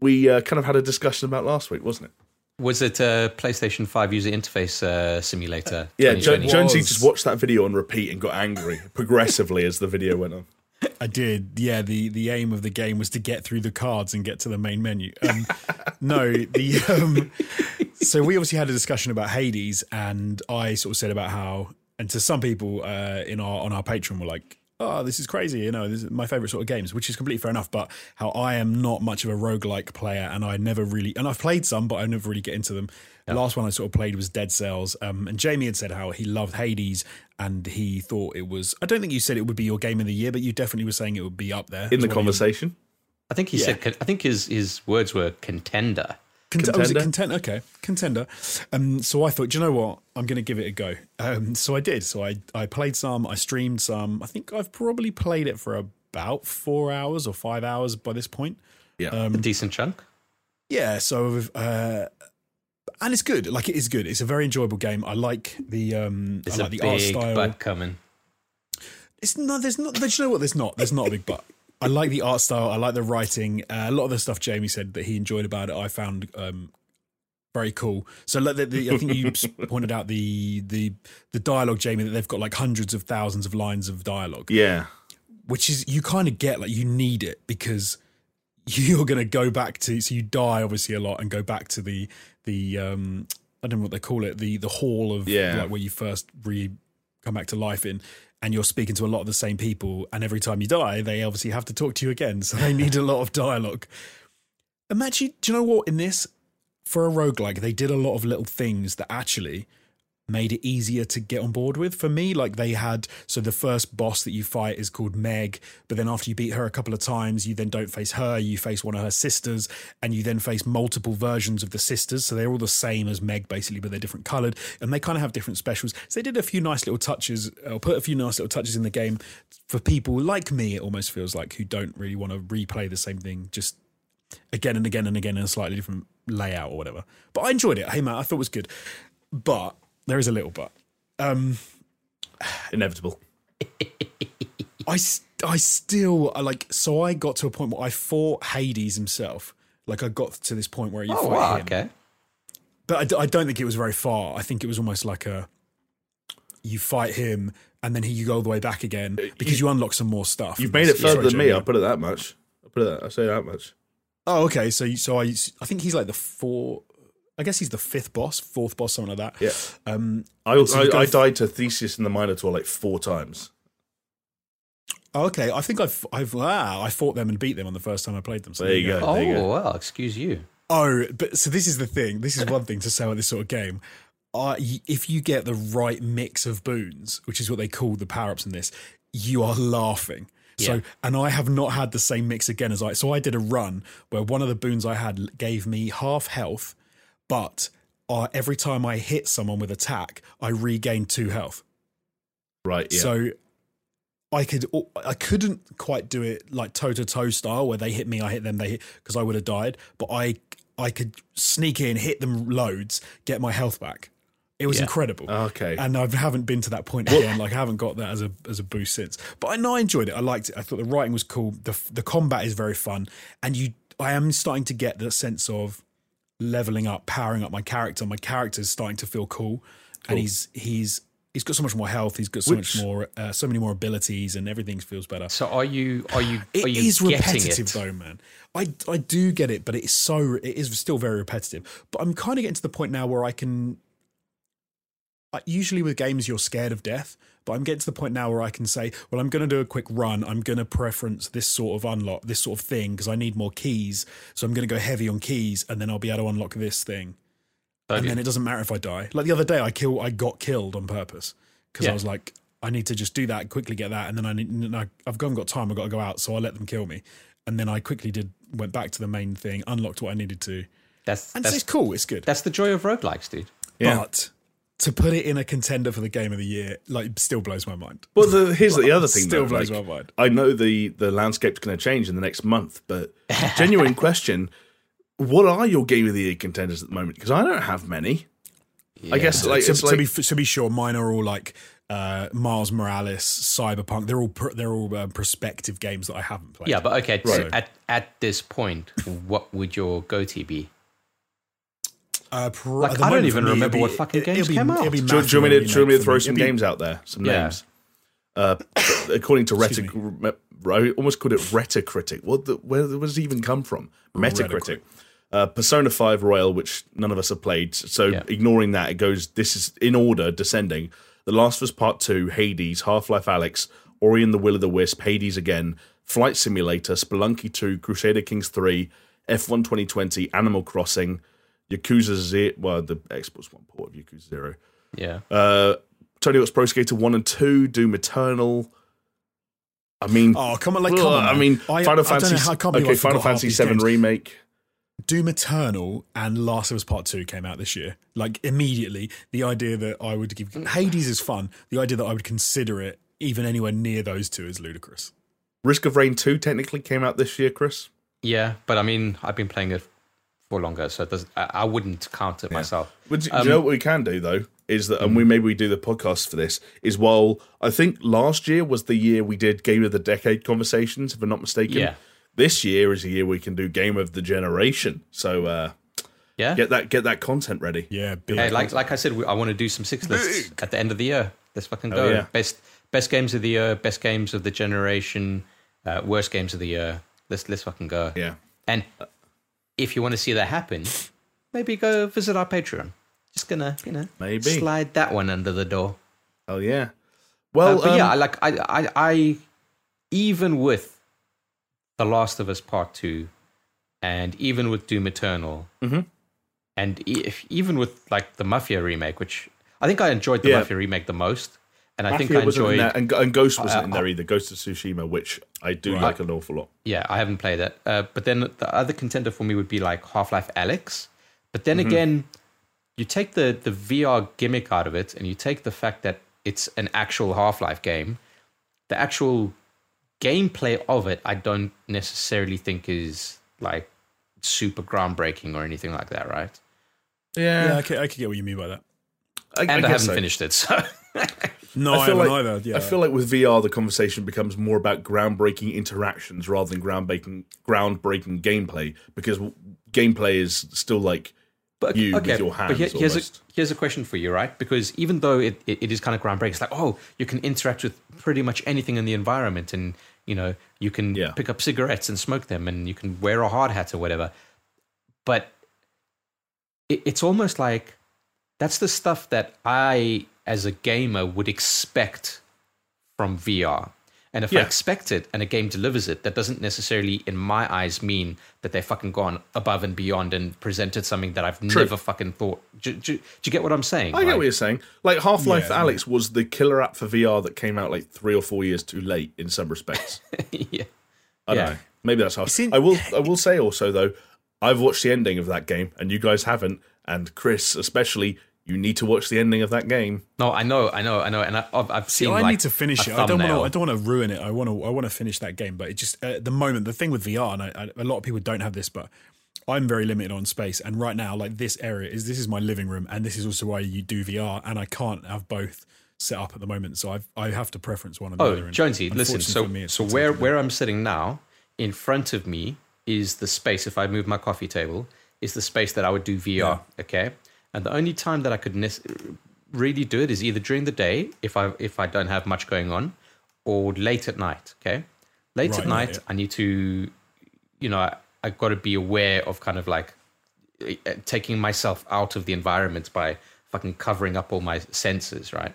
we uh, kind of had a discussion about last week, wasn't it? Was it a PlayStation 5 user interface uh, simulator? Yeah, jo- 2020? Jonesy just watched that video on repeat and got angry progressively as the video went on. I did. Yeah, the the aim of the game was to get through the cards and get to the main menu. Um, no, the um, so we obviously had a discussion about Hades, and I sort of said about how, and to some people uh, in our on our Patreon were like, oh, this is crazy. You know, this is my favorite sort of games, which is completely fair enough. But how I am not much of a roguelike player and I never really, and I've played some, but I never really get into them. The last one I sort of played was Dead Cells. Um, and Jamie had said how he loved Hades and he thought it was, I don't think you said it would be your game of the year, but you definitely were saying it would be up there. In the It's one conversation, I think he said. I think his his words were contender. Cont- oh, was it Contender? contender? Okay, contender. Um, so I thought, do you know what? I'm going to give it a go. Um, so I did. So I I played some. I streamed some. I think I've probably played it for about four hours or five hours by this point. yeah. a decent chunk. Yeah. So uh, and it's good. Like it is good. It's a very enjoyable game. I like the um, It's I like a the big art style. butt coming. It's not. There's not. Do you know what? There's not. There's not a big but. I like the art style. I like the writing. Uh, a lot of the stuff Jamie said that he enjoyed about it, I found um, very cool. So, like the, the, I think you pointed out the the the dialogue, Jamie, that they've got like hundreds of thousands of lines of dialogue, yeah. which is you kind of get like you need it because you're going to go back to. So you die obviously a lot and go back to the the um, I don't know what they call it the the hall of Yeah. like where you first re come back to life in and you're speaking to a lot of the same people and every time you die they obviously have to talk to you again. So they need a lot of dialogue. Imagine do you know what? In this for a roguelike they did a lot of little things that actually made it easier to get on board with for me like they had so the first boss that you fight is called meg but then after you beat her a couple of times you then don't face her you face one of her sisters and you then face multiple versions of the sisters so they're all the same as meg basically but they're different colored and they kind of have different specials so they did a few nice little touches or put a few nice little touches in the game for people like me it almost feels like who don't really want to replay the same thing just again and again and again in a slightly different layout or whatever. But I enjoyed it. Hey man, I thought it was good. But there is a little but. Um, Inevitable. I still I like so I got to a point where I fought Hades himself. Like I got to this point where you Oh fight wow, him. okay. But I don't think it was very far. I think it was almost like a you fight him and then he, you go all the way back again because you, unlock some more stuff. You've made it further than me. I'll put it that much. I'll put it that. I'll say that much. Oh, okay. So, so I, I think he's like the four. I guess he's the fifth boss, fourth boss, something like that. Yeah. Um. I, So you I, go I f- died to Theseus and the Minotaur like four times. oh, okay. I think I've, I've, ah, I fought them and beat them on the first time I played them. So There you go. Oh There you go. well, excuse you. Oh, but so this is the thing. This is one thing to say about this sort of game. Uh, if you get the right mix of boons, which is what they call the power ups in this, you are laughing. So, and I have not had the same mix again as I. So I did a run where one of the boons I had gave me half health, but uh, every time I hit someone with attack, I regain two health. Right. Yeah. So I could I couldn't quite do it like toe to toe style where they hit me, I hit them, they hit because I would have died. But I I could sneak in, hit them loads, get my health back. It was Yeah. incredible. okay. And I haven't been to that point again. Like I haven't got that as a as a boost since. But I know I enjoyed it. I liked it. I thought the writing was cool. The the combat is very fun, and you I am starting to get the sense of leveling up, powering up my character. My character is starting to feel cool, and he's he's he's got so much more health. He's got so Which- much more, uh, so many more abilities, and everything feels better. So are you are you It are you is repetitive it? though, man. I I do get it, but it's so it is still very repetitive. But I'm kind of getting to the point now where I can. I- Usually with games, you're scared of death, but I'm getting to the point now where I can say, "Well, I'm going to do a quick run. I'm going to preference this sort of unlock, this sort of thing, because I need more keys. So I'm going to go heavy on keys, and then I'll be able to unlock this thing. And then it doesn't matter if I die. Like the other day, I kill, I got killed on purpose because I was like, I need to just do that, quickly get that, and then I need, and I, I've gone got time. I've got to go out, so I let them kill me, and then I quickly did, went back to the main thing, unlocked what I needed to, That's and that's it's cool. It's good, that's the joy of roguelikes, dude. Yeah. but to put it in a contender for the game of the year, like, still blows my mind. Well, the, here's the other thing. Still though, blows like, my mind. I know the the landscape's going to change in the next month, but genuine question: What are your game of the year contenders at the moment? Because I don't have many. I guess like to, it's to like be to be sure, mine are all like uh, Miles Morales, Cyberpunk. They're all pr- they're all uh, prospective games that I haven't played. Yeah, but okay. So Right. at at this point, what would your GOTY be? Uh, pr- Like, I don't even me, remember it'll what be- fucking it'll games be- came out. it'll be Do, you- do you want me to, do you want me to throw some be- games out there? Some Yeah. names. Uh, according to Excuse Retic, I almost called it Retacritic. What the, where, where does it even come from? Metacritic. Uh, Persona 5 Royal, which none of us have played. So Yeah. ignoring that, it goes, this is in order, descending. The Last of Us Part 2, Hades, Half Life Alyx, Ori and the Will of the Wisp, Hades again, Flight Simulator, Spelunky 2, Crusader Kings 3, F1 2020, Animal Crossing, Yakuza Zero, well, the Xbox One port of Yakuza Zero, Yeah. uh, Tony Hawk's Pro Skater 1 and 2, Doom Eternal. I mean, Oh, come on, like, ugh, come on. I mean, I, Final I don't Fantasy, know how I can't believe I okay, Final Fantasy 7 remake. Doom Eternal and Last of Us Part 2 came out this year. Like immediately, the idea that I would give Hades is fun. The idea that I would consider it even anywhere near those two is ludicrous. Risk of Rain 2 technically came out this year, Chris. Yeah, but I mean, I've been playing it for longer, so it does, I, I wouldn't count it myself. But do, do Um, you know what we can do though is that, and we maybe we do the podcast for this is while I think last year was the year we did Game of the Decade conversations, if I'm not mistaken. Yeah. This year is a year we can do Game of the Generation. So uh, Yeah. get that get that content ready. Yeah, big. Hey, like like I said, we, I want to do some six lists at the end of the year. Let's fucking go. Oh, yeah. Best best games of the year, best games of the generation, uh, worst games of the year. Let's let's fucking go. Yeah. And if you want to see that happen, maybe go visit our Patreon. Just gonna you know Maybe. slide that one under the door. Oh yeah. Uh, Well, but yeah, um, I like I, I I even with The Last of Us Part Two, and even with Doom Eternal, Mhm. and if, even with like the Mafia remake, which I think I enjoyed the Yeah. Mafia remake the most, and I Mafia think I enjoyed. there, and, and Ghost wasn't Uh, in there either. Ghost of Tsushima, which I do Right. like an awful lot. Yeah, I haven't played that. Uh, but then the other contender for me would be like Half Life Alyx. But then Mm-hmm. again, you take the the VR gimmick out of it, and you take the fact that it's an actual Half Life game. The actual gameplay of it, I don't necessarily think is like super groundbreaking or anything like that, right? yeah, Yeah, I can, I can get what you mean by that. I, And I, guess haven't so. finished it, so No, I I, feel haven't like- either. Yeah, I feel like with VR, the conversation becomes more about groundbreaking interactions rather than groundbreaking groundbreaking gameplay because gameplay is still like But you with your but here- hands here's a here's a question for you, right? Because even though it, it, it is kind of groundbreaking, it's like oh, you can interact with pretty much anything in the environment, and you know you can Yeah. pick up cigarettes and smoke them, and you can wear a hard hat or whatever. But it, it's almost like that's the stuff that I, as a gamer, would expect from VR. And if I expect it and a game delivers it, that doesn't necessarily, in my eyes, mean that they've fucking gone above and beyond and presented something that I've True. never fucking thought. Do, do- do you get what I'm saying? I get what you're saying. Like Half Life Yeah. Alyx was the killer app for VR that came out like three or four years too late in some respects. yeah. I don't Yeah. know. Maybe that's how. in- I will. I will say also though, I've watched the ending of that game, and you guys haven't. And Chris, especially, you need to watch the ending of that game. No, I know, I know, I know, and I, I've, I've See, seen. I like, need to finish a it. I don't want to. I don't want to ruin it. I want to. I want to finish that game. But it just at the moment, the thing with VR, and I, I, a lot of people don't have this, but I'm very limited on space. And right now, like this area is this is my living room, and this is also why you do VR, and I can't have both set up at the moment. So I've, I have to preference one or the Oh, other. and Jonesy, listen. So, me, so where where I'm sitting now, in front of me is the space. If I move my coffee table, is the space that I would do VR. Okay, and the only time that I could nec- really do it is either during the day, if I if I don't have much going on, or late at night. Okay, late Right, at night, yeah. I need to, you know, I, I've got to be aware of kind of like uh, taking myself out of the environment by fucking covering up all my senses, right?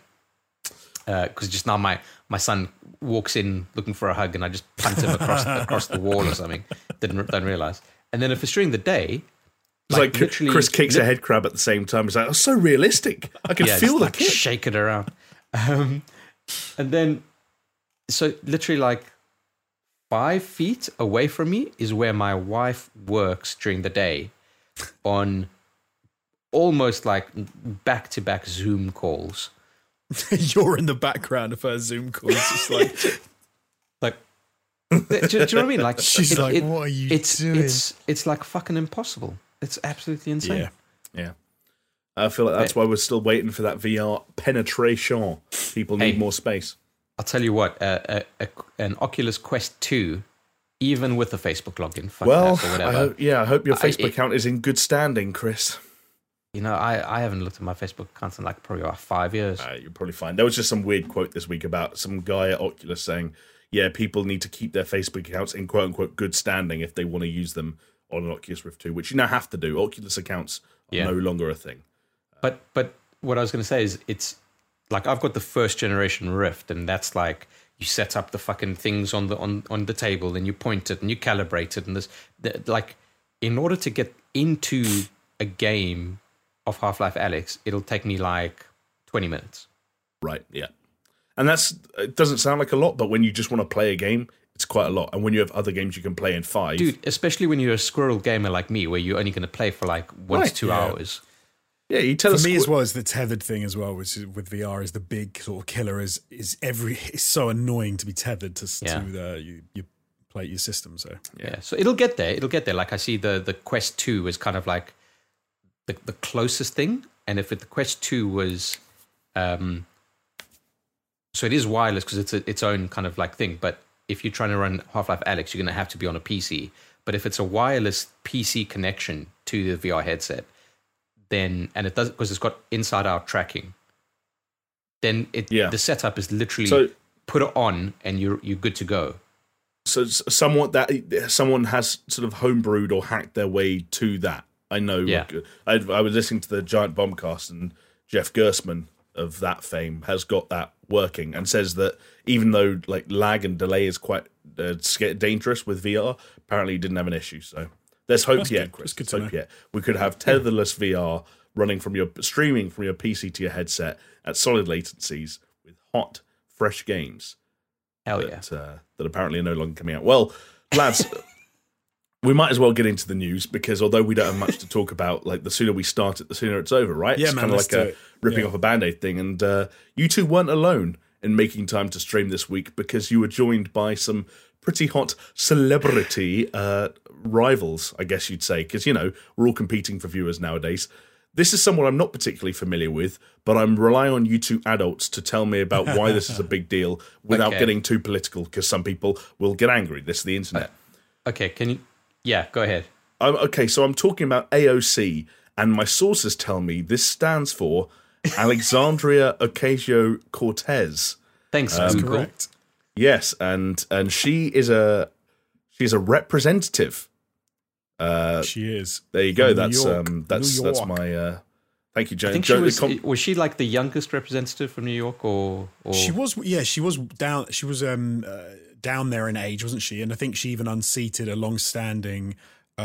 Because just now my my son walks in looking for a hug, and I just punt him across across the wall or something. Didn't don't realize. And then if it's during the day, It's like, literally- Chris kicks lit- a head crab at the same time. It's like, oh, so realistic. I can yeah, feel the like kick. shake it around. Um, and then, so literally like five feet away from me is where my wife works during the day on almost like back to back Zoom calls. You're in the background of her Zoom calls, It's just like Like, do, do you know what I mean? Like, she's like, "What are you it's, doing?" It's it's like fucking impossible. It's absolutely insane. yeah. Yeah. I feel like that's why we're still waiting for that VR penetration. People need Hey. more space. I'll tell you what, uh, a, a, an Oculus Quest 2, even with a Facebook login, fuck Well, I hope, yeah, I hope your I- Facebook it- account is in good standing, Chris. You know, I, I haven't looked at my Facebook account in like probably about five years. Uh, you're probably fine. There was just some weird quote this week about some guy at Oculus saying, "Yeah, people need to keep their Facebook accounts in quote unquote good standing if they want to use them on an Oculus Rift 2, which you now have to do. Oculus accounts are Yeah. no longer a thing. But but what I was going to say is it's like I've got the first generation Rift, and that's like you set up the fucking things on the on on the table, and you point it and you calibrate it, and this the, like in order to get into a game of Half Life Alyx, it'll take me like twenty minutes. Right. Yeah. And that's it doesn't sound like a lot, but when you just want to play a game, it's quite a lot. And when you have other games you can play in five, Dude, especially when you're a squirrel gamer like me, where you're only going to play for like one Right, to two yeah. hours. yeah, you tell For us me as well as the tethered thing as well, which is with VR is the big sort of killer. Is is every it's so annoying to be tethered to Yeah. to the you, you play your system. So Yeah. So it'll get there. It'll get there. Like I see the the Quest Two is kind of like the the closest thing. And if it, the Quest Two was, um, so it is wireless because it's a, its own kind of like thing. But if you're trying to run Half Life Alyx, you're going to have to be on a PC. But if it's a wireless PC connection to the VR headset, then and it does because it's got inside out tracking, then it Yeah. the setup is literally So- put it on and you're you're good to go. so s- somewhat that someone has sort of homebrewed or hacked their way to that. I know. Yeah. I, uh, I was listening to the Giant Bombcast, and Jeff Gerstmann of that fame has got that working, and says that even though like lag and delay is quite uh, dangerous with VR, apparently didn't have an issue. So there's hope That's yet, good. Chris. That's good hope know. yet. We could have tetherless VR running from your streaming from your PC to your headset at solid latencies with hot, fresh games Hell yeah. that, uh, that apparently are no longer coming out. Well, lads, we might as well get into the news because although we don't have much to talk about, like the sooner we start it, the sooner it's over, right? Yeah, it's man, kind of like a it. ripping Yeah. off a band aid thing. And uh, you two weren't alone in making time to stream this week because you were joined by some pretty hot celebrity uh, rivals, I guess you'd say, because, you know, we're all competing for viewers nowadays. This is someone I'm not particularly familiar with, but I'm relying on you two adults to tell me about why this is a big deal without Okay. getting too political, because some people will get angry. This is the internet. Okay, can you? Yeah, go ahead. I'm, okay, so I'm talking about AOC, and my sources tell me this stands for Alexandria Ocasio Cortez. Thanks, Um, Google. correct. Yes, and and she is a she's a representative. Uh, She is. there you go. From That's um, that's that's my. Uh, thank you, I Joe. think she was. com- was she like the youngest representative from New York, or? or She was, yeah, she was down. She was um uh, down there in age, wasn't she? And I think she even unseated a long-standing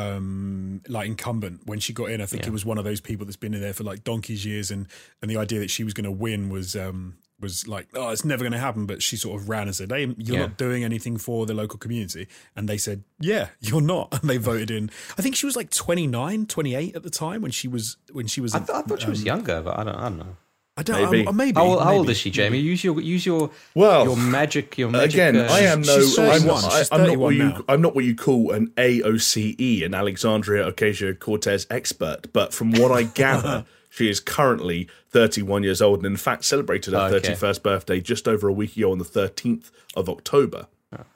um like incumbent when she got in. I think Yeah. it was one of those people that's been in there for like donkey's years, and and the idea that she was going to win was um was like, oh, it's never going to happen. But she sort of ran and said, hey, you're Yeah. not doing anything for the local community. And they said, yeah, you're not. And they voted in. I think she was like 29, 28 at the time when she was when she was. I, th- I thought she was um, younger, but I don't. I don't know. I don't. Maybe. Maybe. maybe How, old- how old is she, Jamie? Use your use your Well, your magic. Your magic. Again, uh, I am no. she's I'm, 31. not, She's I, am not what 31 you. now. I'm not what you call an AOCE, an Alexandria Ocasio Cortez expert. But from what I gather, she is currently 31 years old, and in fact celebrated her Okay. 31st birthday just over a week ago on the 13th of October.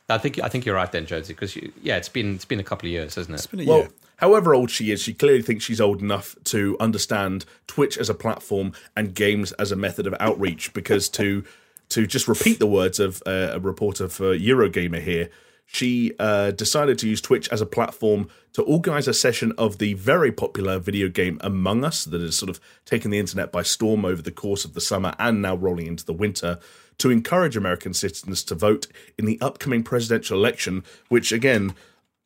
I think I think you're right then, Josie, because yeah, it's been it's been a couple of years, hasn't it? It's been a Well, year. However old she is, she clearly thinks she's old enough to understand Twitch as a platform and games as a method of outreach. Because to to just repeat the words of uh, a reporter for Eurogamer here, she uh, decided to use Twitch as a platform to organize a session of the very popular video game Among Us that has sort of taken the internet by storm over the course of the summer and now rolling into the winter to encourage American citizens to vote in the upcoming presidential election, which again,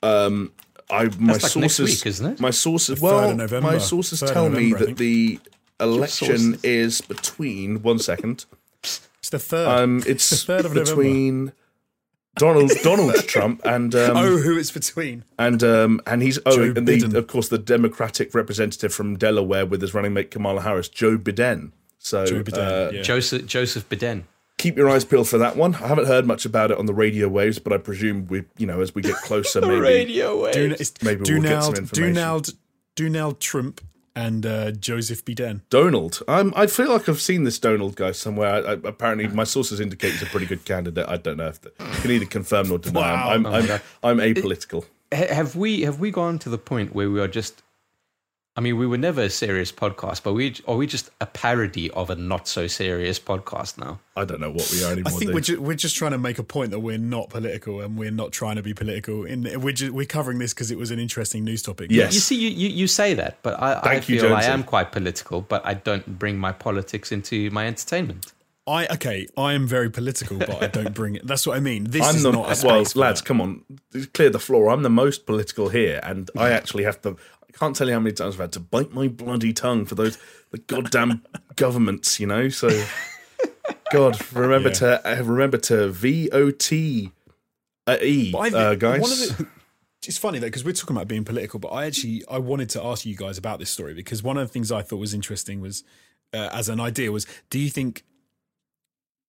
um, I my That's like next sources, week, isn't it? my sources, well, November. my sources Third tell me November, I that the election is between one second. It's the third. Um, it's The third of November. between Donald Donald Trump and um, oh, who it's between? and um, and he's oh, Joe and the, of course the Democratic representative from Delaware with his running mate Kamala Harris, Joe Biden. So Joe Biden. uh, yeah. Joseph Joseph Biden. Keep your eyes peeled for that one. I haven't heard much about it on the radio waves, but I presume we, you know, as we get closer, maybe way. Do, it's Maybe we'll get some Donald, information. Donald, Donald Trump and uh, Joseph Biden. Donald. Um, I feel like I've seen this Donald guy somewhere. I, I, apparently, my sources indicate he's a pretty good candidate. I don't know if the, you can either confirm nor deny. Wow. I'm, Oh I'm, I'm, I'm apolitical. Ha- have we have we gone to the point where we are just I mean we were never a serious podcast but we are we just a parody of a not so serious podcast now I don't know what we are anymore. I think we're just, we're just trying to make a point that we're not political and we're not trying to be political. In we're just, we're covering this because it was an interesting news topic. Yes. you see you, you, you say that but I, I Thank you, feel I am quite political but I don't bring my politics into my entertainment I okay, I am very political, but I don't bring it. That's what I mean. This I'm is the not a space well, for lads. Come on, clear the floor. I'm the most political here, and I actually have to. I can't tell you how many times I've had to bite my bloody tongue for those the goddamn governments. You know, so God, remember Yeah. to uh, remember to V O T E, uh, But I think guys. The, it's funny though because we're talking about being political, but I actually I wanted to ask you guys about this story because one of the things I thought was interesting was uh, as an idea was do you think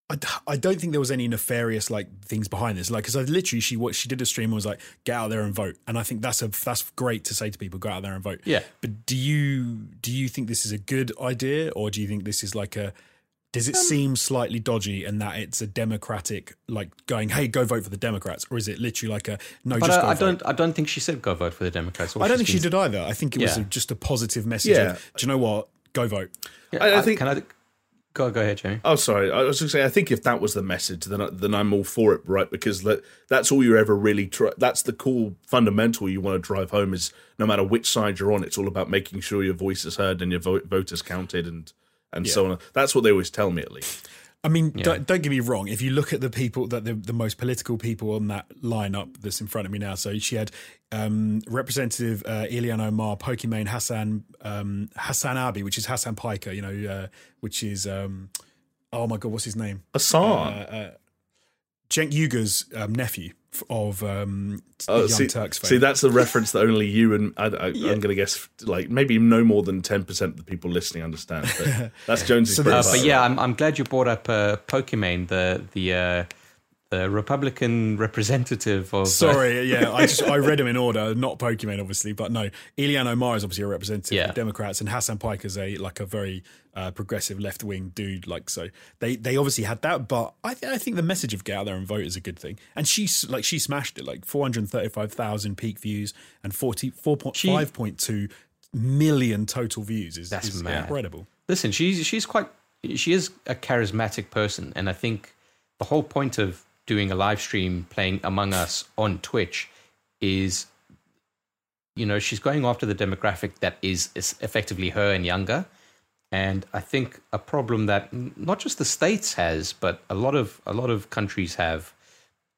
I, d- I don't think there was any nefarious like things behind this like because I literally she what she did a stream and was like get out there and vote and I think that's a that's great to say to people go out there and vote Yeah. but do you do you think this is a good idea or do you think this is like a does it um, seem slightly dodgy and that it's a democratic like going hey go vote for the democrats or is it literally like a no But just go I, I vote? don't. I don't think she said go vote for the Democrats. I don't she's think she did either i think it was a, just a positive message Yeah. of, do you know what go vote Yeah, I- I think- Can I go? Go ahead, Jamie. Oh, sorry. I was going to say, I think if that was the message, then I- then I'm all for it, right? Because that that's all you're ever really. Try- that's the cool fundamental you want to drive home is no matter which side you're on, it's all about making sure your voice is heard and your vote vote is counted and and so on. That's what they always tell me, at least. I mean, don't, don't get me wrong. If you look at the people that the, the most political people on that lineup that's in front of me now, so she had um, Representative uh, Ilhan Omar, Pokimane Hassan um, Hasan Abi, which is Hasan Piker, you know, uh, which is um, oh my god, what's his name? Assad. Cenk Uygur's um, nephew of um, Oh, Young see, Turks fame. see, that's a reference that only you and I, I, I'm going to guess, like maybe no more than ten percent of the people listening understand. But that's Jones's. So Uh, but yeah, I'm, I'm glad you brought up uh, Pokimane, the the uh, the Republican representative of. uh, Sorry, yeah, I just I read them in order, not Pokemon, obviously, but no. Ilhan Omar is obviously a representative Yeah. of Democrats, and Hasan Pike is a like a very uh, progressive left wing dude. Like so, they they obviously had that, but I th- I think the message of get out there and vote is a good thing, and she's like she smashed it, like four hundred thirty five thousand peak views and forty four point five point two million total views is, That's is mad. incredible. listen, she's she's quite she is a charismatic person, and I think the whole point of doing a live stream playing Among Us on Twitch is, you know, she's going after the demographic that is, is effectively her and younger. And I think a problem that not just the states has, but a lot of a lot of countries have,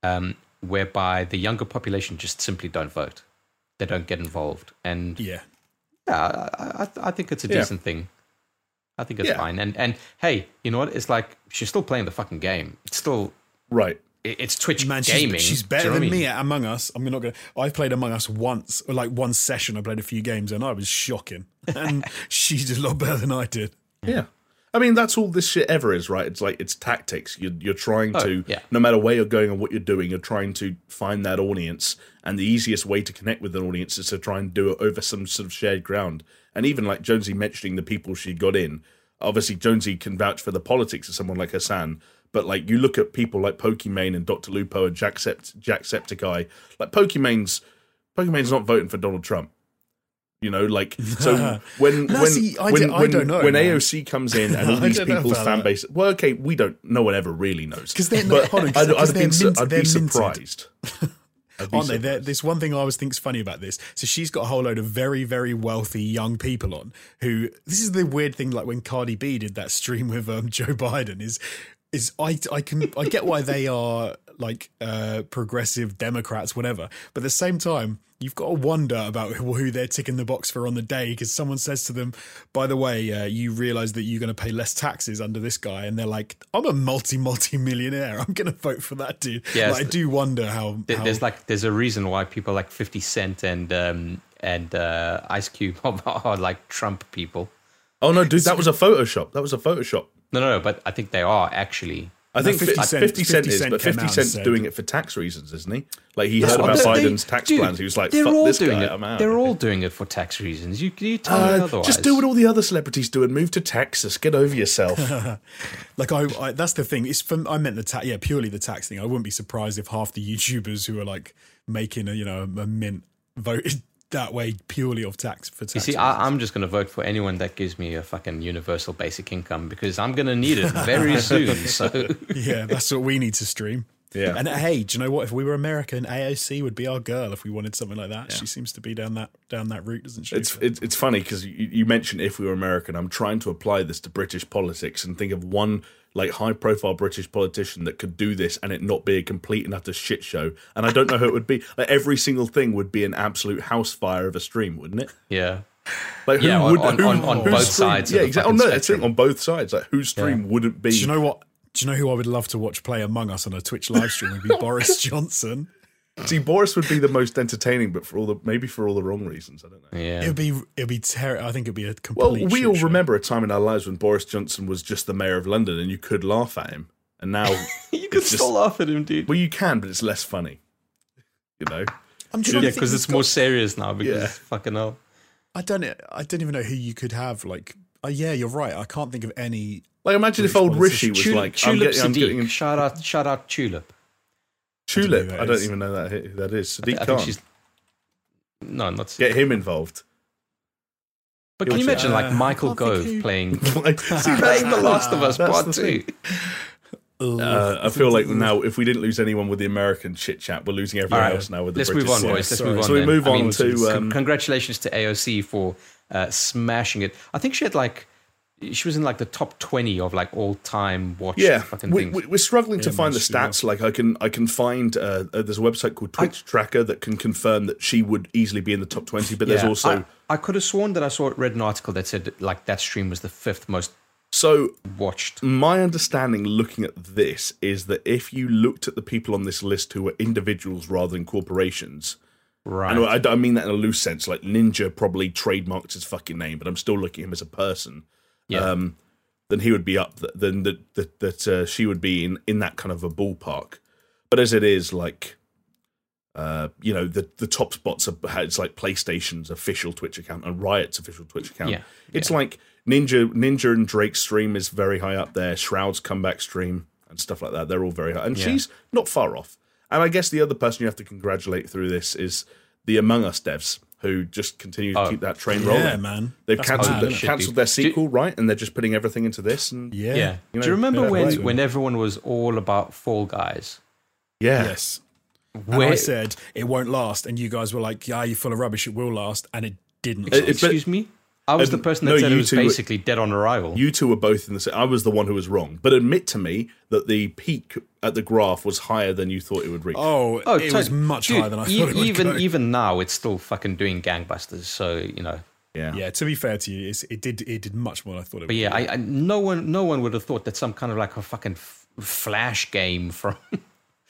um, whereby the younger population just simply don't vote, they don't get involved, and Yeah, yeah, I, I, I think it's a Yeah. decent thing. I think it's Yeah. fine. And and hey, you know what? It's like she's still playing the fucking game. It's still right. It- it's Twitch Man, gaming. she's, she's better you know what than I mean? me at Among Us. I'm not gonna. I've played Among Us once, or like one session. I played a few games, and I was shocking. And she's a lot better than I did. Yeah. I mean, that's all this shit ever is, right? It's like it's tactics. You're, you're trying oh, to, yeah. no matter where you're going and what you're doing, you're trying to find that audience. And the easiest way to connect with an audience is to try and do it over some sort of shared ground. And even like Jonesy mentioning the people she got in, obviously Jonesy can vouch for the politics of someone like Hasan. But like you look at people like Pokimane and Dr. Lupo and Jack Sept- Jacksepticeye, like Pokimane's Pokimane's not voting for Donald Trump. You know, like so when No, when see, I when, d- I when, don't know, when. AOC comes in and all these people's fan base. Well, okay, we don't. No one ever really knows 'Cause they're not- hold on, 'cause- I'd, I'd, they're be, su- mint- I'd they're be surprised. Aren't they? Surprised. There's one thing I always think's funny about this. So she's got a whole load of very, very wealthy young people on who. This is the weird thing. Like when Cardi B did that stream with um, Joe Biden, is is I I can I get why they are like uh, progressive Democrats, whatever. But at the same time, you've got to wonder about who, who they're ticking the box for on the day because someone says to them, "By the way, uh, you realize that you're going to pay less taxes under this guy," and they're like, "I'm a multi multi millionaire. I'm going to vote for that dude." Yes. Like, I do wonder how, There- how There's like there's a reason why people like Fifty Cent and um, and uh, Ice Cube are, are like Trump people. Oh no, dude, that was a Photoshop. That was a Photoshop. No, no, no. But I think they are actually. I think 50 50 Cent, Cent- 50 Cent 50 is, Cent but 50 Cent's said- doing it for tax reasons, isn't he? Like he That's heard what about they- Biden's tax dude, plans. He was like, they're "Fuck all this doing guy, it. I'm out." They're all doing it for tax reasons. You you tell me Uh, otherwise. just do what all the other celebrities do and move to Texas. Get over yourself. Like I, I that's the thing. It's from I meant the tax. Yeah, purely the tax thing. I wouldn't be surprised if half the YouTubers who are like making a you know a mint voted that way purely off tax for tax. You see. I, I'm just going to vote for anyone that gives me a fucking universal basic income because I'm going to need it very soon. So yeah, that's what we need to stream. Yeah. And uh, hey, do you know what? If we were American, AOC would be our girl if we wanted something like that. She seems to be down that down that route, doesn't she? It's it's, it's funny because you, you mentioned if we were American. I'm trying to apply this to British politics and think of one like high profile British politician that could do this and it not be a complete and utter shit show. And I don't know who it would be. Like every single thing would be an absolute house fire of a stream, wouldn't it? Yeah. Like who Yeah, on- would on- who, on- on whose both stream- sides Yeah, exactly. Oh no, that's it, spectrum. on both sides. Like whose stream wouldn't be? Do you know what? Do you know who I would love to watch play Among Us on a Twitch live stream? Would be Boris Johnson. See, Boris would be the most entertaining, but for all the maybe for all the wrong reasons. I don't know. Yeah. It'd be it'd be terrible. I think it'd be a complete. Well, we all show. remember a time in our lives when Boris Johnson was just the mayor of London, and you could laugh at him. And now, you could It's still laugh at him, dude. well, you can, but it's less funny. You know, I'm trying Yeah, to think because who's it's more serious now. Because Yeah. fucking hell. I don't. I don't even know who you could have. Like, oh yeah, you're right. I can't think of any. like imagine if old politician. Rishi was Tulip, like, I'm getting, I'm getting Shout out, shout out Tulip. Tulip. who that I don't even know that who that is. I Sadiq think, I think she's. No, not. Get him involved. but can you imagine like Uh, Michael I Gove who- playing Like, see, playing The Last of Us That's Part Two? Uh, I feel like now, if we didn't lose anyone with the American chit chat, we're losing everyone All right, else now with the let's British. move on, side. boys. Let's sorry. move on. So we then. move I on mean, to, um, congratulations to AOC for uh, smashing it. I think she had like she was in like the top twenty of like all time watched Yeah, fucking we, things. we, we're struggling to find the man, she was. stats. Like I can, I can find. Uh, uh, there's a website called Twitch Tracker that can confirm that she would easily be in the top twenty. But there's also I, I could have sworn that I saw read an article that said like that stream was the fifth most so. watched. My understanding, looking at this, is that if you looked at the people on this list who were individuals rather than corporations, Right. and I don't mean that in a loose sense. Like Ninja probably trademarked his fucking name, but I'm still looking at him as a person. Yeah. um, then he would be up. Then that that that uh, she would be in in that kind of a ballpark. But as it is, like, uh, you know, the the top spots are it's like PlayStation's official Twitch account and Riot's official Twitch account. Yeah, It's like Ninja Ninja and Drake's stream is very high up there. Shroud's comeback stream and stuff like that. They're all very high, and Yeah. she's not far off. And I guess the other person you have to congratulate through this is the Among Us devs who just continue to Oh. keep that train rolling. Yeah, man. They've cancelled mad, the, cancelled dude. their Do- sequel, right? And they're just putting everything into this. And Yeah. yeah. you know, Do you remember fair when play. when everyone was all about Fall Guys? yeah, Yes. And Where, I said it won't last, and you guys were like, "Yeah, you're full of rubbish. It will last," and it didn't. It- it- last. excuse me, I was Um, the person that no, said it was two were- basically dead on arrival. you two were both in the same. I was the one who was wrong, but admit to me that the peak at the graph was higher than you thought it would reach. oh, Oh, it was much Dude, higher than I e- thought it would even go. even now, it's still fucking doing gangbusters. So you know, yeah. yeah, to be fair to you, it's, it did it did much more than I thought it would. but yeah. I, I no one no one would have thought that some kind of like a fucking f- flash game from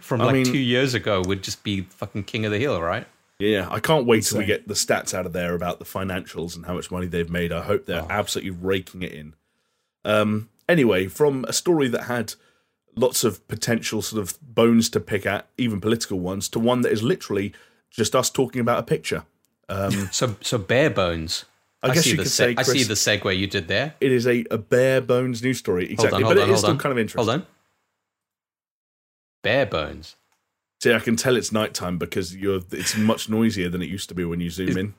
from I like mean- two years ago would just be fucking king of the hill, right? Yeah, I can't wait till we get the stats out of there about the financials and how much money they've made. I hope they're absolutely raking it in. Um, anyway, from a story that had lots of potential sort of bones to pick at, even political ones, to one that is literally just us talking about a picture. So so bare bones. I guess see you the could se- say, I see Chris- the segue you did there. It is a, a bare bones news story, Hold exactly, on, hold but on, it is still on. kind of interesting. Hold on. Bare bones. See, I can tell it's nighttime because you're. It's much noisier than it used to be when you zoom in.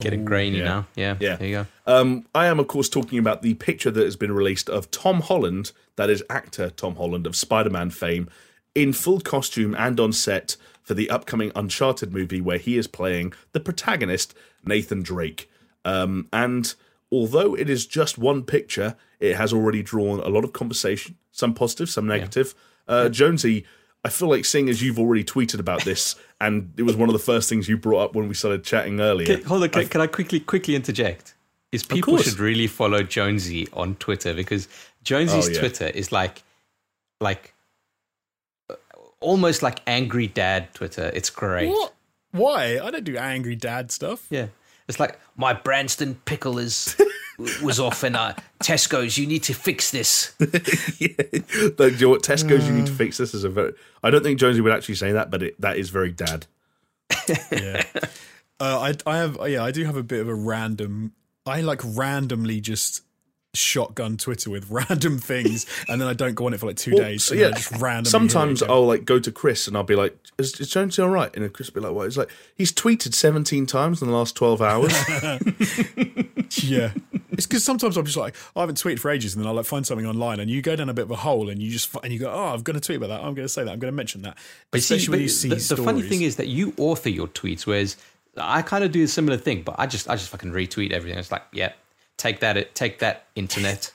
Getting grainy yeah. now. Yeah. Yeah. There you go. Um, I am, of course, talking about the picture that has been released of Tom Holland, that is actor Tom Holland of Spider Man fame, in full costume and on set for the upcoming Uncharted movie where he is playing the protagonist, Nathan Drake. Um, and although it is just one picture, it has already drawn a lot of conversation, some positive, some negative. Uh, Jonesy, I feel like seeing as you've already tweeted about this, and it was one of the first things you brought up when we started chatting earlier. Can, hold on, can, can I quickly quickly interject? Is people course. should really follow Jonesy on Twitter because Jonesy's Oh, yeah. Twitter is like like almost like angry dad Twitter. It's great. What? Why? I don't do angry dad stuff. Yeah. It's like my Branston pickle is was off in uh, Tesco's. You need to fix this. yeah. Like, you know what? Tesco's, you need to fix this. Is a very. I don't think Jonesy would actually say that, but it, that is very dad. Yeah. uh, I I have yeah I do have a bit of a random. I like randomly just shotgun Twitter with random things, and then I don't go on it for like two Well, days. so yeah, just randomly Sometimes. I'll like go to Chris and I'll be like, "Is, is Jonesy all right?" And Chris will be like, "What?" It's like he's tweeted seventeen times in the last twelve hours. yeah. It's because sometimes I'm just like I haven't tweeted for ages, and then I like find something online, and you go down a bit of a hole, and you just and you go, oh, I'm going to tweet about that. I'm going to say that. I'm going to mention that. But see, Especially when you see the, the funny thing is that you author your tweets, whereas I kind of do a similar thing, but I just I just fucking retweet everything. It's like, yeah, take that, take that, internet.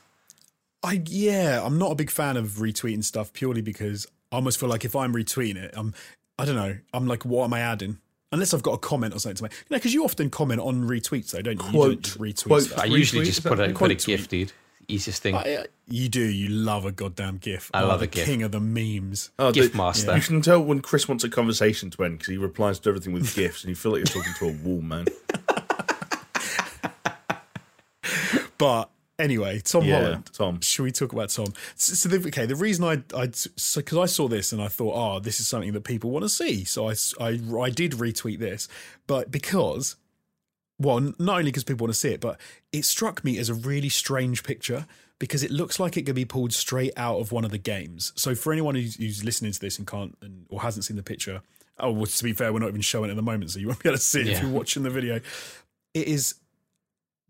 I yeah, I'm not a big fan of retweeting stuff purely because I almost feel like if I'm retweeting it, I'm I don't know, I'm like, what am I adding? Unless I've got a comment or something to make. You know, because you often comment on retweets, though, don't you? Quote- you don't retweet quote- stuff. I usually is just put a, a put a quote GIF, dude. Easiest thing. I, uh, you do. You love a goddamn GIF. I Oh, love the a GIF. king of the memes. Oh, GIF the- master. You can tell when Chris wants a conversation to end because he replies to everything with gifs, and you feel like you're talking to a wall, man. But anyway, Tom Yeah, Holland. Tom. Should we talk about Tom? So, so the, okay, the reason I, I, so because I saw this and I thought, oh, this is something that people want to see, so I, I, I did retweet this, but because, well, not only because people want to see it, but it struck me as a really strange picture because it looks like it could be pulled straight out of one of the games. So for anyone who's, who's listening to this and can't and, or hasn't seen the picture, oh, well, to be fair, we're not even showing it at the moment, so you won't be able to see it if you're watching the video. It is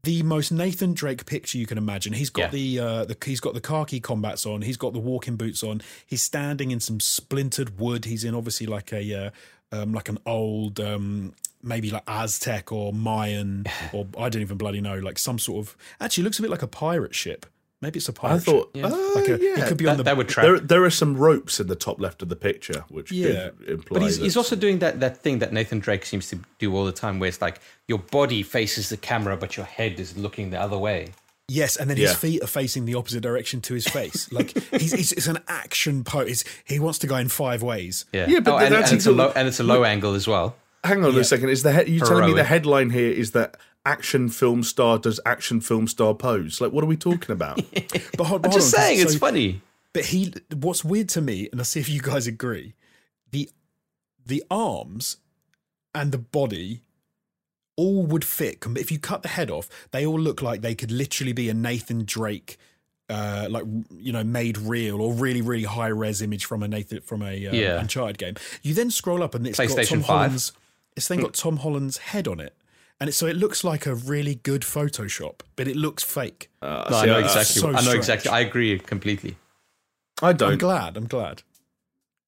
the most Nathan Drake picture you can imagine. He's got the, uh, the he's got the khaki combats on. He's got the walking boots on. He's standing in some splintered wood. He's in obviously like a uh, um, like an old um, maybe like Aztec or Mayan or I don't even bloody know like some sort of actually looks a bit like a pirate ship. Maybe it's a pirate I thought, ship. Yeah. uh, Like a, yeah. It could be that, on the that would track. there, there are some ropes in the top left of the picture, which Yeah. could imply But he's, he's also doing that, that thing that Nathan Drake seems to do all the time, where it's like your body faces the camera, but your head is looking the other way. Yes, and then his feet are facing the opposite direction to his face. Like he's, he's it's an action pose. He wants to go in five ways. Yeah, Yeah, but oh, and, that's and it's a low and it's a low angle as well. Hang on Yeah. a second. Is the he- you telling me the headline here is that action film star does action film star pose? Like, what are we talking about? But hold, I'm just on, saying, it's funny. But he, what's weird to me, and I'll see if you guys agree, the the arms and the body all would fit. If you cut the head off, they all look like they could literally be a Nathan Drake, uh, like you know, made real or really really high res image from a Nathan from a uh, Yeah. Uncharted game. You then scroll up and it's got Tom 5. Holland's. It's then got Tom Holland's head on it. And it, so it looks like a really good Photoshop, but it looks fake. Uh, No, I know I- exactly. so I know strange. exactly. I agree completely. I don't. I'm glad. I'm glad.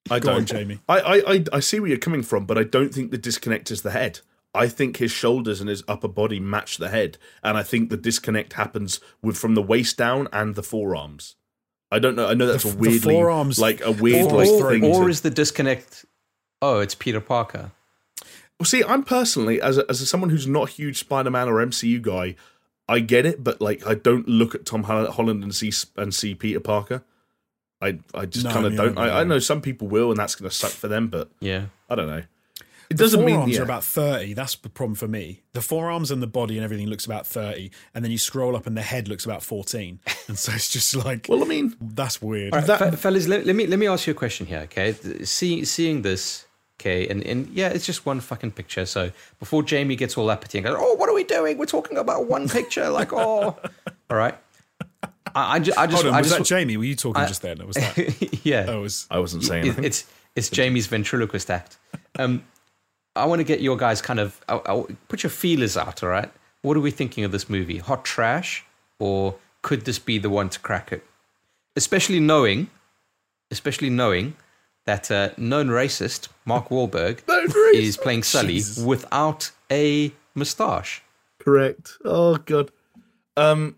I Go don't. Jamie. I, I, I, I see where you're coming from, but I don't think the disconnect is the head. I think his shoulders and his upper body match the head, and I think the disconnect happens with from the waist down and the forearms. I don't know. I know that's The a f- the weirdly forearms- like a weird Or- like or- thing. Or to- is the disconnect? Oh, it's Peter Parker. Well, see, I'm personally as a, as a, someone who's not a huge Spider-Man or MCU guy, I get it, but like I don't look at Tom Holland and see and see Peter Parker. I I just No, kind of me don't. either, I, I know some people will, and that's going to suck for them, but Yeah. I don't know. It The doesn't mean forearms yeah. are about 30. That's the problem for me. The forearms and the body and everything looks about 30. And then you scroll up and the head looks about 14. And so it's just like, well, I mean, that's weird. All right, That- fellas, let, let me let me ask you a question here, okay? See, seeing this, okay, and, and yeah, it's just one fucking picture. So before Jamie gets all uppity and goes, "Oh, what are we doing? We're talking about one picture." Like, oh, all right. I, I, ju- I just, Hold on, I was just, that Jamie? Were you talking just then? Or was that? yeah. It was. I wasn't saying It- it's it's Jamie's ventriloquist act. Um, I want to get your guys kind of I, I, put your feelers out. All right, what are we thinking of this movie? Hot trash, or could this be the one to crack it? Especially knowing, especially knowing that uh, known racist Mark Wahlberg is playing Sully Jesus. without a moustache. Correct. Oh god. Um,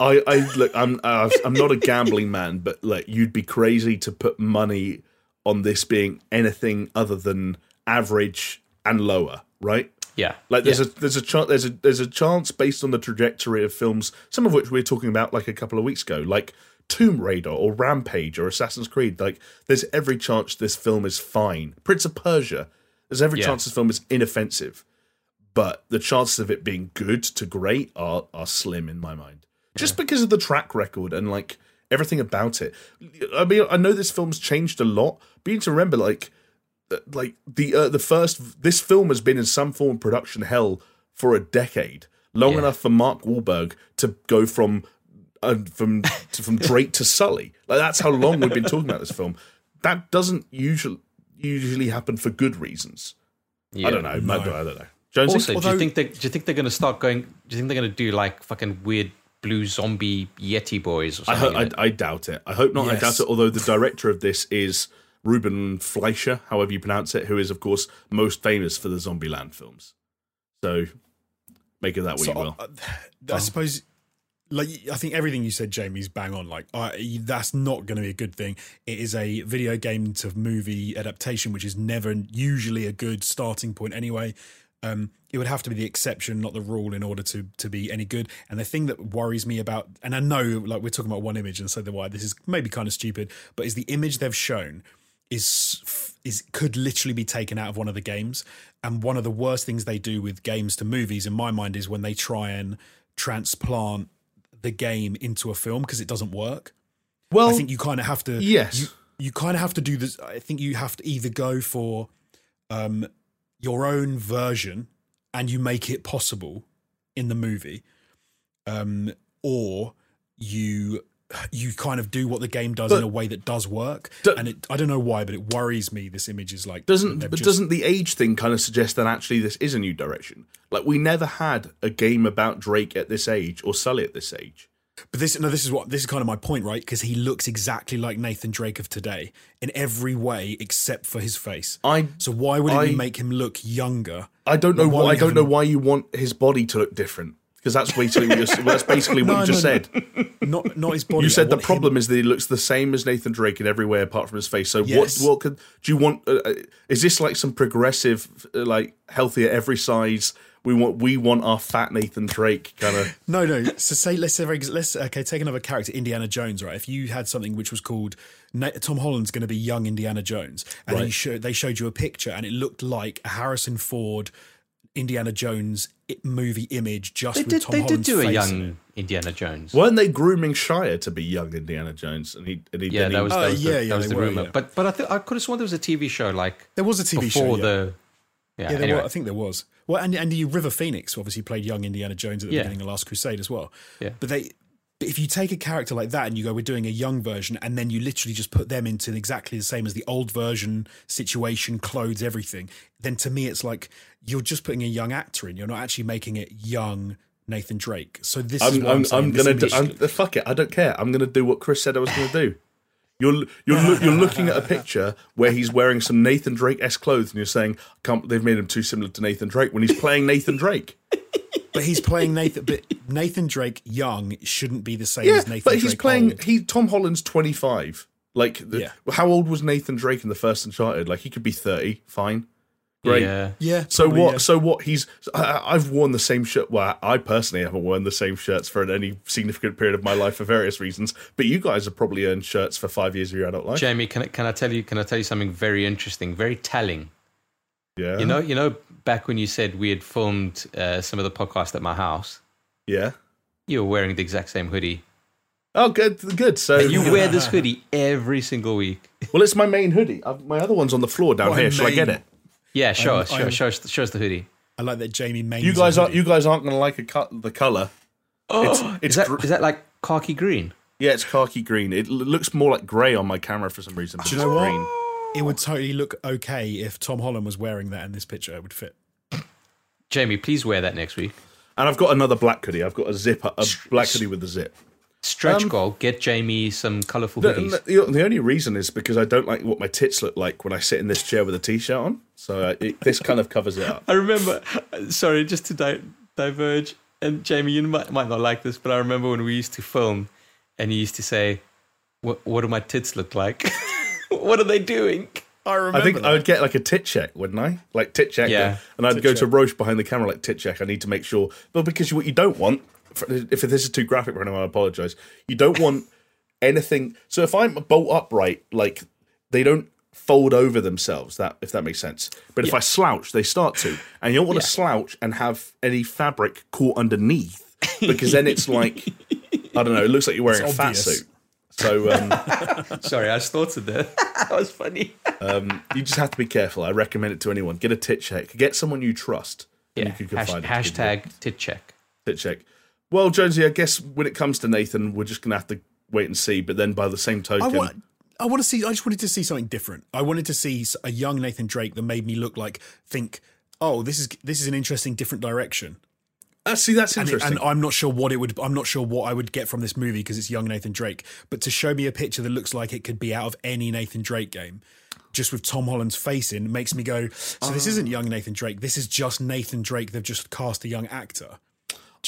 I I look. I'm I'm not a gambling man, but like you'd be crazy to put money on this being anything other than average and lower, right? Yeah, Like there's Yeah. a there's a chance there's a there's a chance based on the trajectory of films, some of which we were talking about like a couple of weeks ago, like Tomb Raider or Rampage or Assassin's Creed. Like there's every chance this film is fine. Prince of Persia, there's every Yeah. chance this film is inoffensive, but the chances of it being good to great are are slim in my mind. Just because of the track record and like everything about it. I mean, I know this film's changed a lot, but you need to remember like like the uh, the first this film has been in some form of production hell for a decade, long Yeah. enough for Mark Wahlberg to go from uh, from to, from Drake to Sully. Like that's how long we've been talking about this film. That doesn't usually usually happen for good reasons. yeah. I don't know. No. I don't, know. Jonesy? Also, do you think they do you think they're going to start going? Do you think they're going to do like fucking weird blue zombie yeti boys or I, something? ho- I, I doubt it. I hope not. I doubt it. Although the director of this is Ruben Fleischer, however you pronounce it, who is of course most famous for the Zombieland films. So make it that way So, you will. uh, I suppose like I think everything you said, Jamie's bang on. Like that's not going to be a good thing. It is a video game to movie adaptation, which is never usually a good starting point anyway. Um, it would have to be the exception, not the rule, in order to to be any good. And the thing that worries me about, and I know, like we're talking about one image, and so the why this is maybe kind of stupid, but is the image they've shown is is could literally be taken out of one of the games. And one of the worst things they do with games to movies, in my mind, is when they try and transplant the game into a film because it doesn't work. Well, I think you kind of have to. yes. You, you kind of have to do this. I think you have to either go for um, your own version and you make it possible in the movie, um, or you you kind of do what the game does But- in a way that does work. Do- and it, I don't know why, but it worries me. This image is like doesn't but just- doesn't the age thing kind of suggest that actually this is a new direction? Like we never had a game about Drake at this age or Sully at this age. But this no, this is what this is kind of my point, right? Because he looks exactly like Nathan Drake of today in every way except for his face. I So why would I- we make him look younger? I don't know Why why I don't know why you want his body to look different because that's basically what you just, that's basically what No, you just no, no. said. Not not his body. You said the want him- problem is that he looks the same as Nathan Drake in every way apart from his face. So Yes. what what could do you want? Uh, uh, is this like some progressive, uh, like healthier every size? We want we want our fat Nathan Drake kind of. No, no. So say let's say let's okay take another character, Indiana Jones, right? If you had something which was called Tom Holland's going to be young Indiana Jones, and Right. he showed they showed you a picture, and it looked like a Harrison Ford Indiana Jones movie image, just They with did. Tom They did do a face in young it. Indiana Jones. Weren't they grooming Shia to be young Indiana Jones? And he, and he Yeah, that was Oh, that was yeah, the, yeah, that was the were, rumor. yeah. But but I th- I could have sworn there was a TV show like There was a TV show before yeah. the. Yeah. Yeah, there anyway, was, I think there was. Well, and and the River Phoenix obviously played young Indiana Jones at the Yeah. beginning of Last Crusade as well. Yeah. But they, but if you take a character like that and you go, we're doing a young version, and then you literally just put them into exactly the same as the old version, situation, clothes, everything, then to me it's like you're just putting a young actor in. You're not actually making it young Nathan Drake. So this is I'm, what I'm, I'm, saying. I'm gonna do, I'm, fuck it. I don't care. I'm gonna do what Chris said I was gonna do. You're you're loo- you're looking at a picture where he's wearing some Nathan Drake s clothes, and you're saying, "Can't they've made him too similar to Nathan Drake?" When he's playing Nathan Drake, but he's playing Nathan. But Nathan Drake young shouldn't be the same yeah, as Nathan. Drake. But he's Drake playing. old. He Tom Holland's 25. Like, the, Yeah. how old was Nathan Drake in the first Uncharted? Like, he could be 30. Fine, great. Yeah. Yeah. So probably, what? yeah. So what? He's. I, I've worn the same shirt. Well, I personally haven't worn the same shirts for any significant period of my life for various reasons. But you guys have probably earned shirts for five years of your adult life. Jamie, can I, can I tell you? Can I tell you something very interesting, very telling? Yeah. You know, you know, back when you said we had filmed uh, some of the podcast at my house, Yeah. you were wearing the exact same hoodie. Oh, good. Good. So You wear this hoodie every single week. Well, it's my main hoodie. i my other one's on the floor down What a here. Shall I get it? Yeah, show I'm- us, show, show us, show us the hoodie. I like that Jamie Main. You guys aren't. You guys aren't going to like a cut the color. It's, is it's that gr- is that like khaki green? yeah, it's khaki green. It l- looks more like grey on my camera for some reason. but Do you it's know what? Green. It would totally look okay if Tom Holland was wearing that in this picture. It would fit. Jamie, please wear that next week. And I've got another black hoodie. I've got a zip, a black hoodie with a zip. Stretch Um, goal. Get Jamie some colourful The, hoodies. the- the only reason is because I don't like what my tits look like when I sit in this chair with a t-shirt on. So uh, it, this kind of covers it up. I remember. Sorry, just to di- diverge. And Jamie, you might might not like this, but I remember when we used to film, and you used to say, "What what do my tits look like? what are they doing?" I remember. I think that. I would get like a tit check, wouldn't I? Like tit check, Yeah. and I'd Tit go check. to Roche behind the camera like tit check. I need to make sure, well, because what you don't want, if this is too graphic for anyone, I apologize. You don't want anything. So if I'm bolt upright, like they don't fold over themselves. That if that makes sense. But if I slouch, they start to, and you don't want to slouch and have any fabric caught underneath, because then it's like I don't know. It looks like you're wearing It's a fat suit. So um, Sorry, I started there. that was funny. um, you just have to be careful. I recommend it to anyone. Get a tit check. Get someone you trust. and Yeah. you can Hash- confide in hashtag tit check. tit check. Well, Jonesy, I guess when it comes to Nathan, we're just gonna have to wait and see. But then, by the same I token, want. I want to see. I just wanted to see something different. I wanted to see a young Nathan Drake that made me look like think. Oh, this is this is an interesting, different direction. Uh, see that's And, it- interesting. and I'm not sure what it would. I'm not sure what I would get from this movie because it's young Nathan Drake. But to show me a picture that looks like it could be out of any Nathan Drake game, just with Tom Holland's face in, makes me go. So this isn't young Nathan Drake. This is just Nathan Drake. They've just cast a young actor.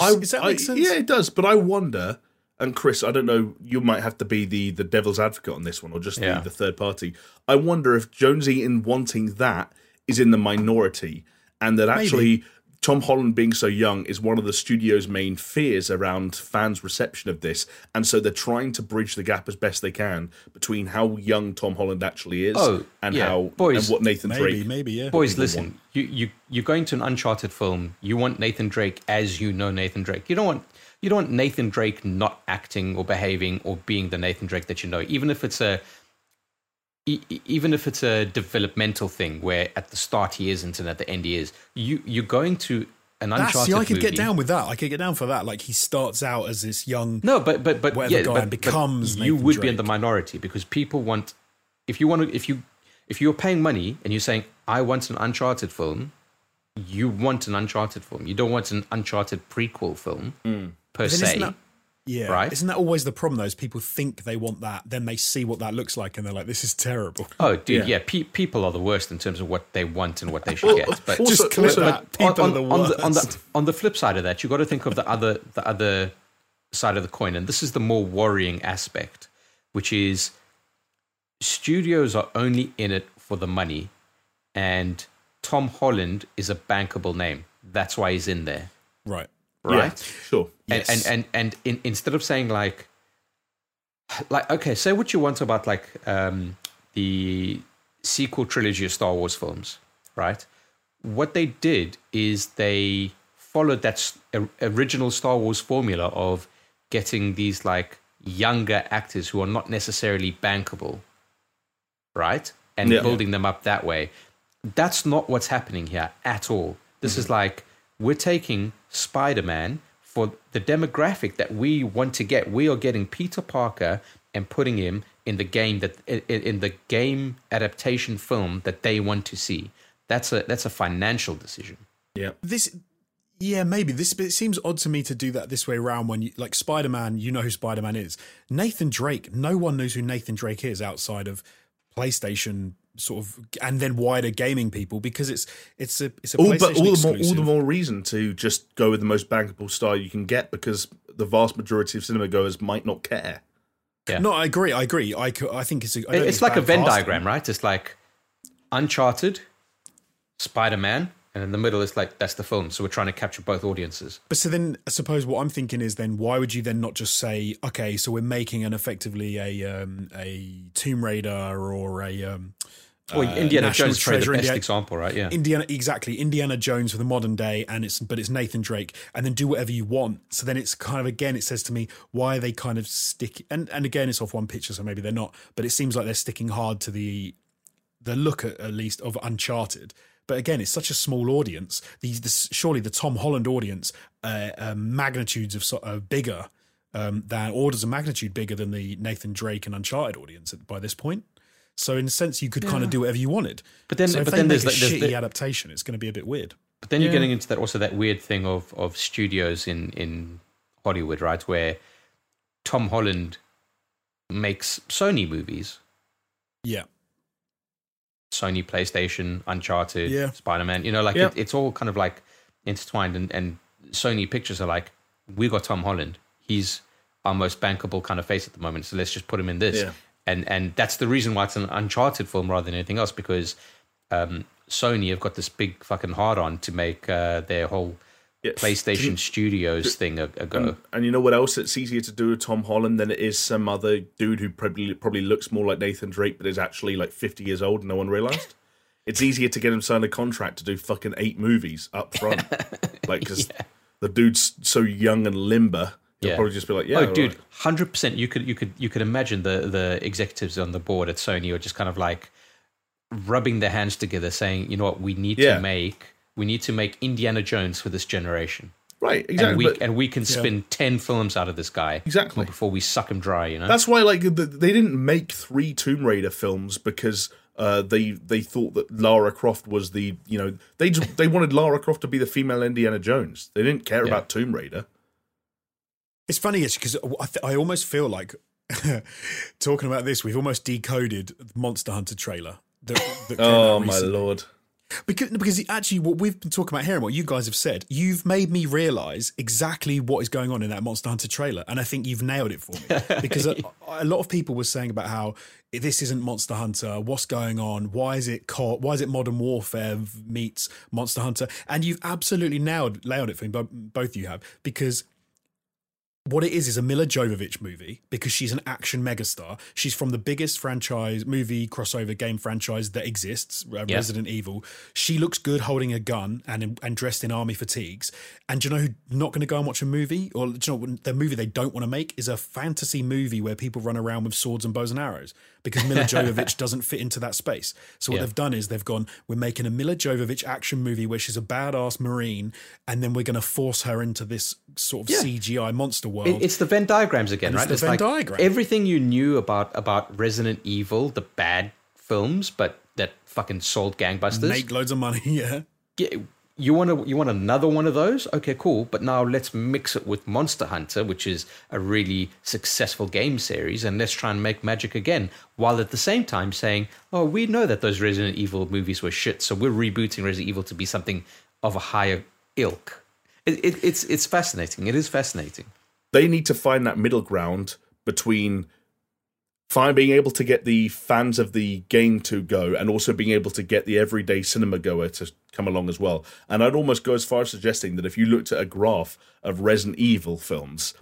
I, Does that I- make sense? Yeah, it does. But I wonder, and Chris, I don't know. You might have to be the the devil's advocate on this one, or just Yeah. the, the third party. I wonder if Jonesy in wanting that is in the minority, and that actually. Tom Holland being so young is one of the studio's main fears around fans' reception of this, and so they're trying to bridge the gap as best they can between how young Tom Holland actually is Oh, and yeah. how Boys, and what Nathan Maybe, Drake. maybe, yeah. Boys, people listen. You you you're going to an Uncharted film. You want Nathan Drake as you know Nathan Drake. You don't want you don't want Nathan Drake not acting or behaving or being the Nathan Drake that you know. Even if it's a e- even if it's a developmental thing where at the start he isn't and at the end he is. You you're going to an That's, Uncharted see, I could movie. get down with that. I could get down for that. Like he starts out as this young. No, but but but Whatever yeah, guy but, and but becomes you Nathan would be in the minority because people want if you want to if you if you're paying money and you're saying I want an Uncharted film, you want an Uncharted film. You don't want an Uncharted prequel film mm. per Then se. isn't that- yeah, Right. Isn't that always the problem? Though, is people think they want that, then they see what that looks like, and they're like, "This is terrible." Oh, dude, Yeah. yeah, pe- people are the worst in terms of what they want and what they should get. But also- Just clip also- that. on, People on- are the on the, on, the, on the flip side of that, you've got to think of the other the other side of the coin, and this is the more worrying aspect, which is studios are only in it for the money, and Tom Holland is a bankable name. That's why he's in there, Right. Right? Yeah, sure. Yes. And and and, and in, instead of saying like, like okay, say what you want about like um, the sequel trilogy of Star Wars films, right? What they did is they followed that original Star Wars formula of getting these like younger actors who are not necessarily bankable, right? And Yeah. building them up that way. That's not what's happening here at all. This is like we're taking Spider Man for the demographic that we want to get. We are getting Peter Parker and putting him in the game that in, in the game adaptation film that they want to see. That's a that's a financial decision. Yeah. This, yeah, maybe this. But it seems odd to me to do that this way around. When you like Spider Man, you know who Spider Man is. Nathan Drake. No one knows who Nathan Drake is outside of PlayStation, sort of, and then wider gaming people because it's it's a it's a all, but all the more all the more reason to just go with the most bankable star you can get because the vast majority of cinema goers might not care. Yeah. No, I agree. I agree. I, I think it's. A, I don't think it's like a Venn casting. diagram, right? It's like Uncharted, Spider Man, and in the middle it's like that's the film. So we're trying to capture both audiences. But so then, I suppose what I'm thinking is then why would you then not just say, okay, so we're making an effectively a um, a Tomb Raider or a um, Well, uh, Indiana National Jones probably the Treasure, best Indiana- example, right? Yeah. Indiana exactly Indiana Jones for the modern day, and it's but it's Nathan Drake, and then do whatever you want. So then it's kind of again, it says to me why are they kind of stick and and again it's off one picture, so maybe they're not, but it seems like they're sticking hard to the the look at, at least of Uncharted. But again, it's such a small audience. These the, surely the Tom Holland audience, uh, uh, magnitudes of so, uh, bigger um, than orders of magnitude bigger than the Nathan Drake and Uncharted audience by this point. So in a sense, you could kind of do whatever you wanted. But then- so if but they then make there's a like- there's shitty the- adaptation, it's going to be a bit weird. But then you're getting into that also that weird thing of of studios in in Hollywood, right? Where Tom Holland makes Sony movies, Yeah, Sony PlayStation, Uncharted, Yeah. Spider Man. You know, like Yeah. it, it's all kind of like intertwined. And, and Sony Pictures are like, we got Tom Holland. He's our most bankable kind of face at the moment. So let's just put him in this. Yeah. And and that's the reason why it's an Uncharted film rather than anything else because um, Sony have got this big fucking hard on to make uh, their whole Yeah. PlayStation Studios thing a, a go. And, and you know what else? It's easier to do with Tom Holland than it is some other dude who probably probably looks more like Nathan Drake, but is actually like fifty years old and no one realized. it's easier to get him signed a contract to do fucking eight movies up front, like because the dude's so young and limber. He'll Yeah. probably just be like, "Yeah, oh, all dude, right. hundred percent. You could you could you could imagine the the executives on the board at Sony are just kind of like rubbing their hands together, saying, "You know what? We need Yeah. to make we need to make Indiana Jones for this generation, right, and exactly." we but- and we can spin ten films out of this guy Exactly. before we suck him dry." You know, That's why, like, the, they didn't make three Tomb Raider films because uh, they they thought that Lara Croft was the you know they just, they wanted Lara Croft to be the female Indiana Jones. They didn't care Yeah. about Tomb Raider. It's funny actually because I, th- I almost feel like talking about this, we've almost decoded the Monster Hunter trailer. That, that Oh my lord! Because, because actually, what we've been talking about here and what you guys have said, you've made me realize exactly what is going on in that Monster Hunter trailer, and I think you've nailed it for me. Because a, a lot of people were saying about how this isn't Monster Hunter. What's going on? Why is it co- Why is it Modern Warfare meets Monster Hunter? And you've absolutely nailed nailed it for me. bo- Both you have because what it is is a Milla Jovovich movie because she's an action megastar. She's from the biggest franchise movie crossover game franchise that exists, uh, Yeah. Resident Evil. She looks good holding a gun and and dressed in army fatigues. And do you know who not going to go and watch a movie or do you know the movie they don't want to make is a fantasy movie where people run around with swords and bows and arrows because Milla Jovovich doesn't fit into that space. So what Yeah. they've done is they've gone we're making a Milla Jovovich action movie where she's a badass marine and then we're going to force her into this sort of Yeah. CGI monster world. It- it's the Venn diagrams again, And it's right? the it's Venn like diagram. everything you knew about about Resident Evil, the bad films, but that fucking sold gangbusters. make loads of money. Yeah, Yeah, you want to you want another one of those? Okay, cool. But now let's mix it with Monster Hunter, which is a really successful game series, and let's try and make magic again, while at the same time saying, "Oh, we know that those Resident Evil movies were shit, so we're rebooting Resident Evil to be something of a higher ilk." It, it, it's it's fascinating. It is fascinating. They need to find that middle ground between fine being able to get the fans of the game to go and also being able to get the everyday cinema goer to come along as well. And I'd almost go as far as suggesting that if you looked at a graph of Resident Evil films,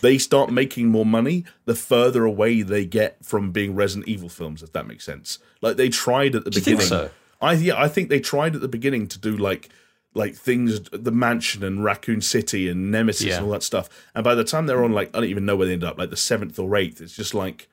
they start making more money the further away they get from being Resident Evil films, if that makes sense. Like they tried at the think beginning. so? I yeah, I think they tried at the beginning to do like like things the mansion and Raccoon City and Nemesis Yeah. and all that stuff. And by the time they're on like I don't even know where they end up, like the seventh or eighth, it's just like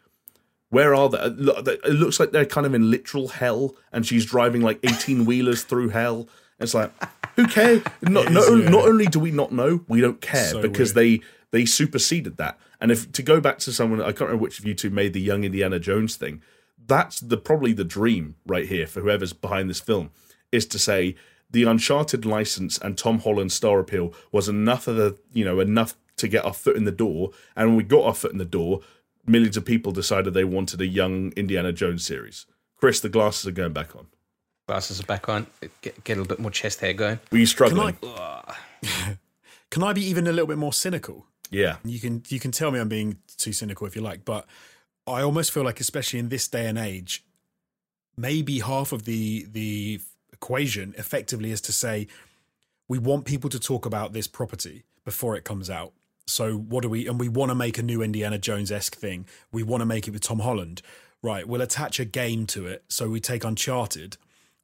where are they? It looks like they're kind of in literal hell, and she's driving like eighteen wheelers through hell. It's like who cares? Not, It not, yeah. not only do we not know, we don't care So because they they superseded that. And if to go back to someone, I can't remember which of you two made the young Indiana Jones thing. That's the probably the dream right here for whoever's behind this film is to say the Uncharted license and Tom Holland's star appeal was enough of the you know enough to get our foot in the door. And when we got our foot in the door, millions of people decided they wanted a young Indiana Jones series. Chris, the glasses are going back on. Glasses are back on. Get, get a little bit more chest hair going. Were you can struggling? I? can I be even a little bit more cynical? yeah. You can you can tell me I'm being too cynical if you like, but I almost feel like, especially in this day and age, maybe half of the the equation effectively is to say we want people to talk about this property before it comes out. So what do we and we want to make a new Indiana Jones esque thing. We want to make it with Tom Holland. Right, we'll attach a game to it. So we take Uncharted,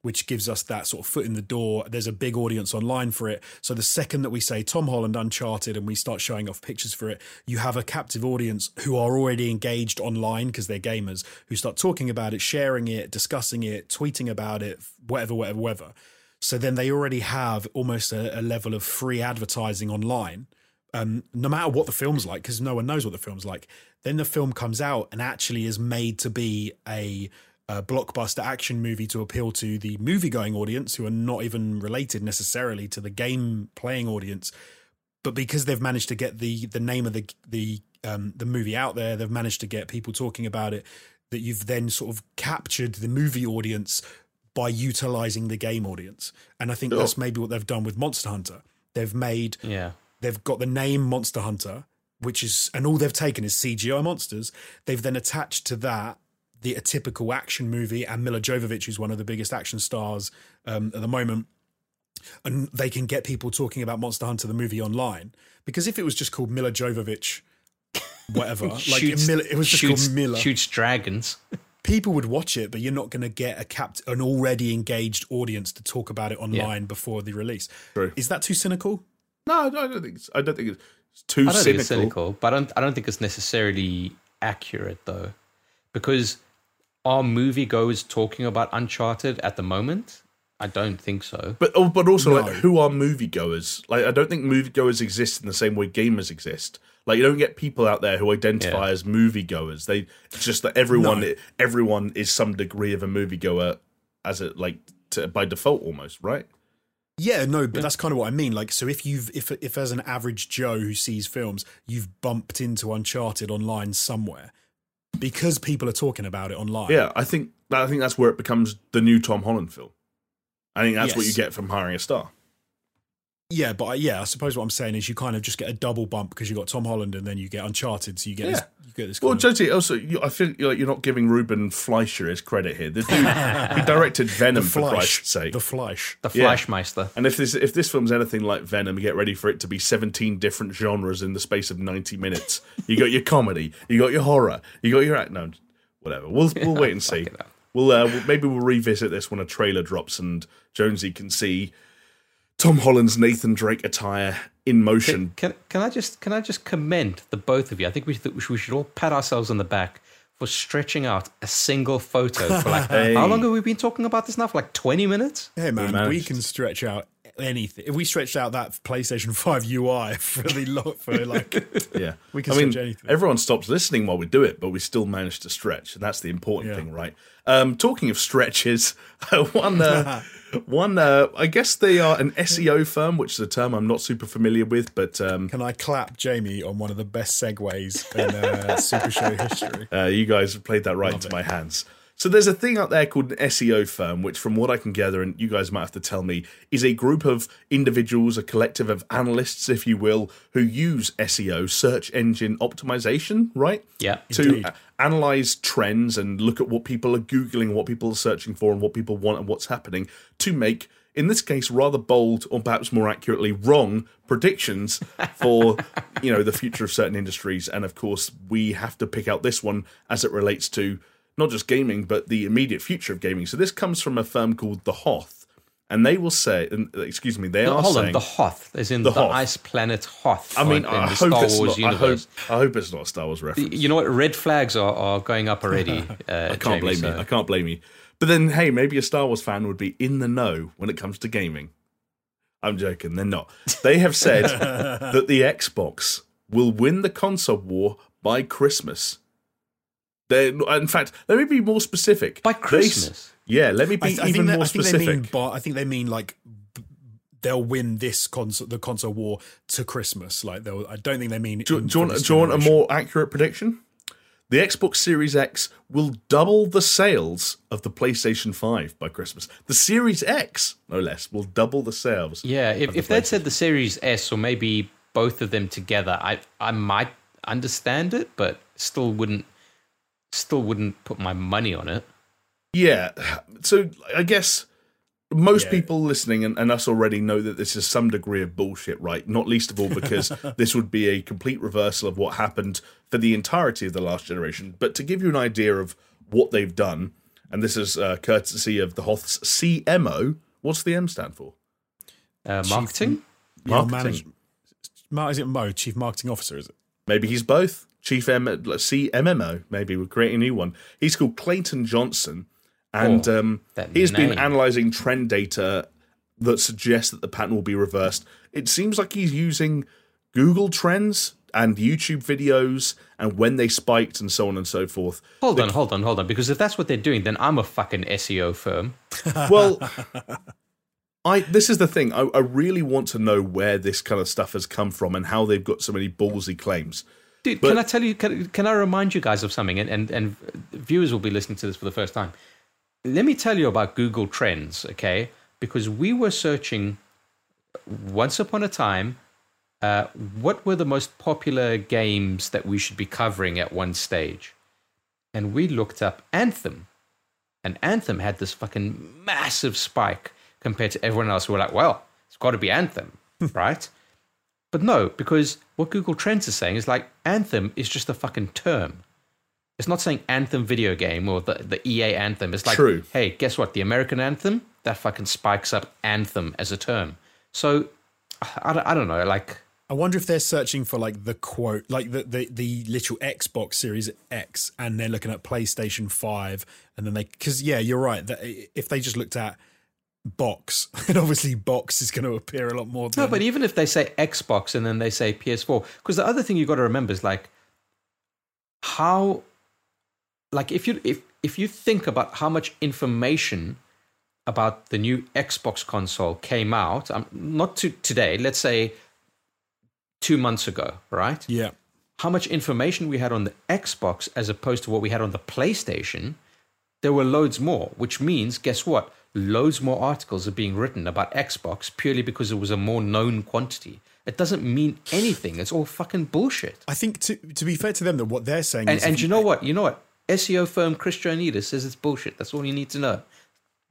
which gives us that sort of foot in the door. There's a big audience online for it. So the second that we say Tom Holland Uncharted and we start showing off pictures for it, you have a captive audience who are already engaged online because they're gamers who start talking about it, sharing it, discussing it, tweeting about it, whatever, whatever, whatever. So then they already have almost a, a level of free advertising online um, no matter what the film's like, because no one knows what the film's like. Then the film comes out and actually is made to be a, a blockbuster action movie to appeal to the movie-going audience who are not even related necessarily to the game playing audience. But because they've managed to get the the name of the the um, the movie out there, they've managed to get people talking about it. That you've then sort of captured the movie audience by utilizing the game audience, and I think Sure. that's maybe what they've done with Monster Hunter. They've made Yeah. they've got the name Monster Hunter, which is, and all they've taken is CGI monsters. They've then attached to that the a typical action movie and Milla Jovovich, who's one of the biggest action stars um, at the moment. And they can get people talking about Monster Hunter the movie online because if it was just called Milla Jovovich, whatever, like Shoots- Milla, it was just shoots, called Milla Shoots dragons. people would watch it, but you're not going to get a capt- an already engaged audience to talk about it online before the release. True. Is that too cynical? No, no, I don't think. It's, I don't think it's too cynical. I don't cynical. think it's cynical, but I don't, I don't think it's necessarily accurate though, because are moviegoers talking about Uncharted at the moment? I don't think so. But oh, but also No. like who are moviegoers? Like I don't think moviegoers exist in the same way gamers exist. Like you don't get people out there who identify Yeah. as moviegoers. They it's just that everyone No. everyone is some degree of a moviegoer as a like to, by default almost, right? Yeah, no, but that's kind of what I mean. Like, so if you've if if as an average Joe who sees films, you've bumped into Uncharted online somewhere because people are talking about it online. Yeah, I think I think that's where it becomes the new Tom Holland film. I think that's what you get from hiring a star. Yeah, but I, yeah, I suppose what I'm saying is you kind of just get a double bump because you got Tom Holland and then you get Uncharted, so you get this, you get this. Well, Kind of, Josie, also, you, I feel like you're not giving Ruben Fleischer his credit here. The dude, he directed Venom, the for Fleisch, Christ's sake. the Fleisch. The Yeah. Fleischmeister. and if this if this film's anything like Venom, get ready for it to be 17 different genres in the space of 90 minutes. You got your comedy, you got your horror, you got your act. No, whatever. We'll we'll wait and see. We'll, uh, we'll maybe we'll revisit this when a trailer drops and Jonesy can see Tom Holland's Nathan Drake attire in motion. Can can I just can I just commend the both of you? I think we should, we should all pat ourselves on the back for stretching out a single photo for like Hey. how long have we been talking about this now? For like twenty minutes. Hey man, we managed. can stretch out anything. If we stretched out that PlayStation Five UI for the lot for like, Yeah, We can I mean, stretch anything. everyone stops listening while we do it, but we still manage to stretch, and that's the important Yeah. thing, right? Um, talking of stretches, one, uh, one, uh, I guess they are an SEO firm, which is a term I'm not super familiar with, but um, can I clap Jamie on one of the best segues in uh, Super Show history? uh, you guys have played that right into my hands. So there's a thing out there called an SEO firm, which, from what I can gather, and you guys might have to tell me, is a group of individuals, a collective of analysts, if you will, who use SEO, search engine optimization, right? Yeah. to Indeed. Analyze trends and look at what people are googling, what people are searching for, and what people want and what's happening to make, in this case, rather bold or perhaps more accurately wrong predictions for you know the future of certain industries. And of course, we have to pick out this one as it relates to not just gaming but the immediate future of gaming. So this comes from a firm called the Hoth, and they will say, excuse me, they No, are hold saying. on, the Hoth, as in The the, Hoth. ice planet Hoth. I mean, in I the hope Star it's Wars not. I hope, universe. I hope it's not a Star Wars reference. You know what? Red flags are, are going up already. Uh, I can't blame you. I can't blame you. But then, hey, maybe a Star Wars fan would be in the know when it comes to gaming. I'm joking. They're not. They have said that the Xbox will win the console war by Christmas. They, in fact, let me be more specific. By They Christmas? Yeah, let me I, be th- I even think, that, more I think they specific. mean, but I think they mean like they'll win this console, the console war to Christmas. Like they'll. I don't think they mean. do, do you want, do you want a more accurate prediction? The Xbox Series X will double the sales of the PlayStation 5 by Christmas. The Series X, no less, will double the sales. Yeah, if, the if they'd said the Series S or maybe both of them together, I I might understand it, but still wouldn't still wouldn't put my money on it. Yeah. So I guess most Yeah. people listening and, and us already know that this is some degree of bullshit, right? Not least of all because this would be a complete reversal of what happened for the entirety of the last generation. But to give you an idea of what they've done, and this is uh, courtesy of the Hoth's CMO. What's the M stand for? Uh, marketing? Yeah, Marketing. manage- is it Mo, Chief Marketing Officer? Is it? Maybe he's both. Chief M- CMMO. Maybe we're creating a new one. He's called Clayton Johnson, and Oh, um, he's been analyzing trend data that suggests that the pattern will be reversed. It seems like he's using Google Trends and YouTube videos and when they spiked and so on and so forth. Hold on, hold on, hold on. Because if that's what they're doing, then I'm a fucking SEO firm. Well, I this is the thing. I, I really want to know where this kind of stuff has come from and how they've got so many ballsy claims. Dude, But- can I tell you? Can, can I remind you guys of something? And, and and viewers will be listening to this for the first time. Let me tell you about Google Trends, okay? Because we were searching once upon a time. Uh, what were the most popular games that we should be covering at one stage? And we looked up Anthem, and Anthem had this fucking massive spike compared to everyone else. We're like, well, it's got to be Anthem, right? But no, because what Google Trends is saying is like Anthem is just a fucking term. It's not saying Anthem video game or the, the EA Anthem. It's like, True. hey, guess what? The American Anthem, that fucking spikes up Anthem as a term. So I don't, I don't know. Like, I wonder if they're searching for like the quote, like the, the the literal Xbox Series X, and they're looking at PlayStation Five, and then they because yeah, you're right. That if they just looked at box, and obviously box is going to appear a lot more. Than, no, but even if they say Xbox and then they say PS4, because the other thing you've got to remember is like how, like if you if if you think about how much information about the new Xbox console came out, um, not to today, let's say two months ago, right? yeah, How much information we had on the Xbox as opposed to what we had on the PlayStation, there were loads more, which means, guess what? loads more articles are being written about Xbox purely because it was a more known quantity. It doesn't mean anything. It's all fucking bullshit. I think to to be fair to them, that what they're saying And, is, and you know what? You know what? SEO firm Chris Joanidis says it's bullshit. That's all you need to know.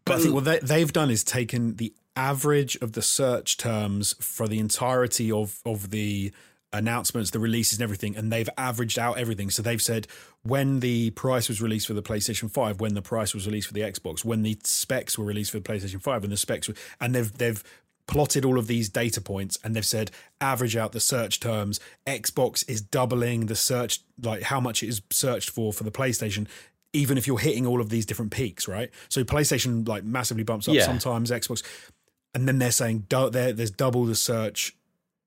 But I think what they, they've done is taken the average of the search terms for the entirety of of the announcements, the releases, and everything, and they've averaged out everything. So they've said when the price was released for the PlayStation Five, when the price was released for the Xbox, when the specs were released for the PlayStation Five, and the specs were, and they've they've plotted all of these data points and they've said average out the search terms xbox is doubling the search like how much it is searched for for the playstation even if you're hitting all of these different peaks right so playstation like massively bumps up Yeah. sometimes xbox and then they're saying du- there, there's double the search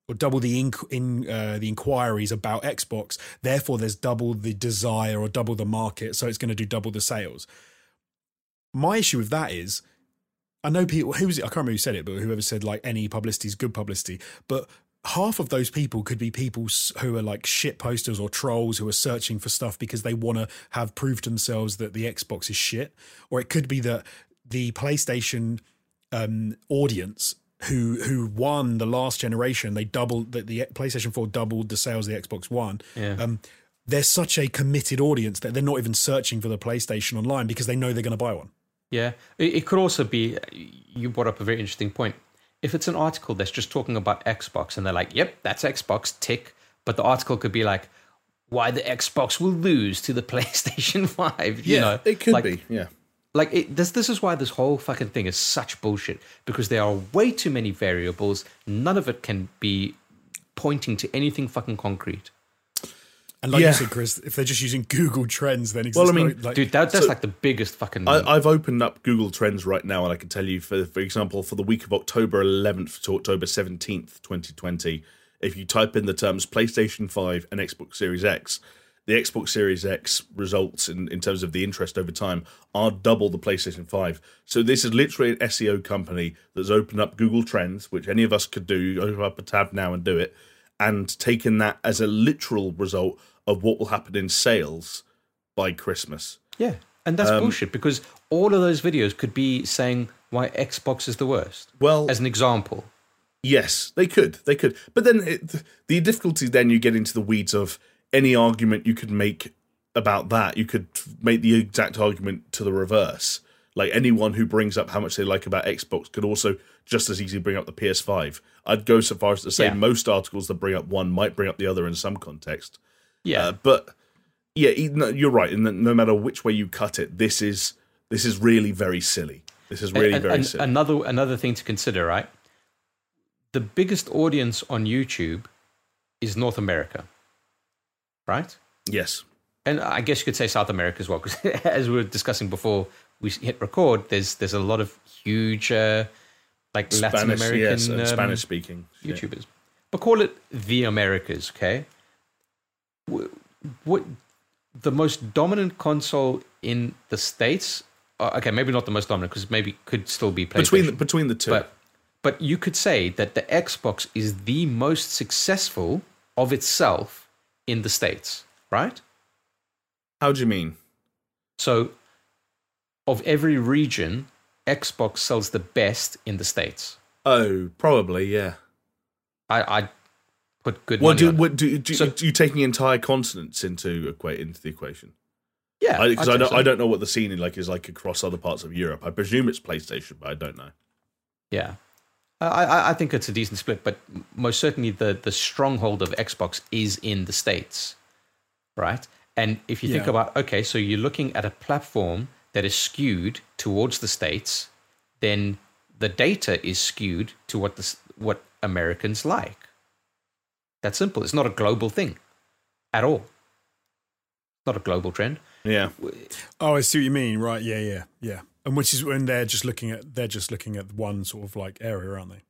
or double the inc- in uh, the inquiries about Xbox. Therefore, there's double the desire or double the market, so it's going to do double the sales. My issue with that is, I know people. Who was it? I can't remember who said it, but whoever said like any publicity is good publicity. But half of those people could be people who are like shit posters or trolls who are searching for stuff because they want to have proof to themselves that the Xbox is shit, or it could be that the PlayStation um, audience who who won the last generation. They doubled the, the PlayStation Four doubled the sales of the Xbox One. Yeah. Um, they're such a committed audience that they're not even searching for the PlayStation online because they know they're going to buy one. Yeah. It, it could also be, uh, you brought up a very interesting point. If it's an article that's just talking about Xbox and they're like, yep, that's Xbox, tick. But the article could be like, why the Xbox will lose to the PlayStation 5. You know, it could like, be. Yeah. Like it, this, this is why this whole fucking thing is such bullshit because there are way too many variables. None of it can be pointing to anything fucking concrete. And like Yeah. you said, Chris, if they're just using Google Trends, then Well, I mean, no, like, Dude, that, that's So- like the biggest fucking. I, I've opened up Google Trends right now, and I can tell you, for for example, for the week of October 11th to October 17th, 2020, if you type in the terms PlayStation 5 and Xbox Series X, the Xbox Series X results in, in terms of the interest over time are double the PlayStation 5. So this is literally an SEO company that's opened up Google Trends, which any of us could do, open up a tab now and do it, and taken that as a literal result of what will happen in sales by Christmas. Yeah, and that's um, bullshit because all of those videos could be saying why Xbox is the worst. Well, As an example, Yes, they could. They could. But then it, the difficulty then you get into the weeds of any argument you could make about that. You could make the exact argument to the reverse. Like anyone who brings up how much they like about Xbox could also just as easily bring up the PS5. I'd go so far as to say Yeah. most articles that bring up one might bring up the other in some context. yeah, Uh, but yeah, you're right. And no matter which way you cut it, this is this is really very silly. This is really And- very and silly. Another another thing to consider, right? The biggest audience on YouTube is North America, right? yes. And I guess you could say South America as well, because as we were discussing before we hit record, there's there's a lot of huge uh, like Latin Spanish, American yes, um, Spanish speaking. YouTubers. But call it the Americas, okay? Wh- What the most dominant console in the states? uh, Okay, maybe not the most dominant because maybe could still be PlayStation. Between the, between the two. but but you could say that the Xbox is the most successful of itself in the states, right? How do you mean? So, of every region, Xbox sells the best in the states. Oh, probably, yeah. I I put good Well, money do, on what, do, do, So- do you taking entire continents into equate into the equation? Yeah, Because I'd I, don't, so. I don't know what the scene like is like across other parts of Europe. I presume it's PlayStation, but I don't know. Yeah. I, I, I think it's a decent split, but most certainly the, the stronghold of Xbox is in the States, right? And if you think about, okay, so you're looking at a platform that is skewed towards the States, then the data is skewed to what, the, what Americans like. That's simple. It's not a global thing at all. Not a global trend. Yeah. oh, I see what you mean. Right? Yeah, yeah, yeah. And which is when they're just looking at they're just looking at one sort of like area, aren't they?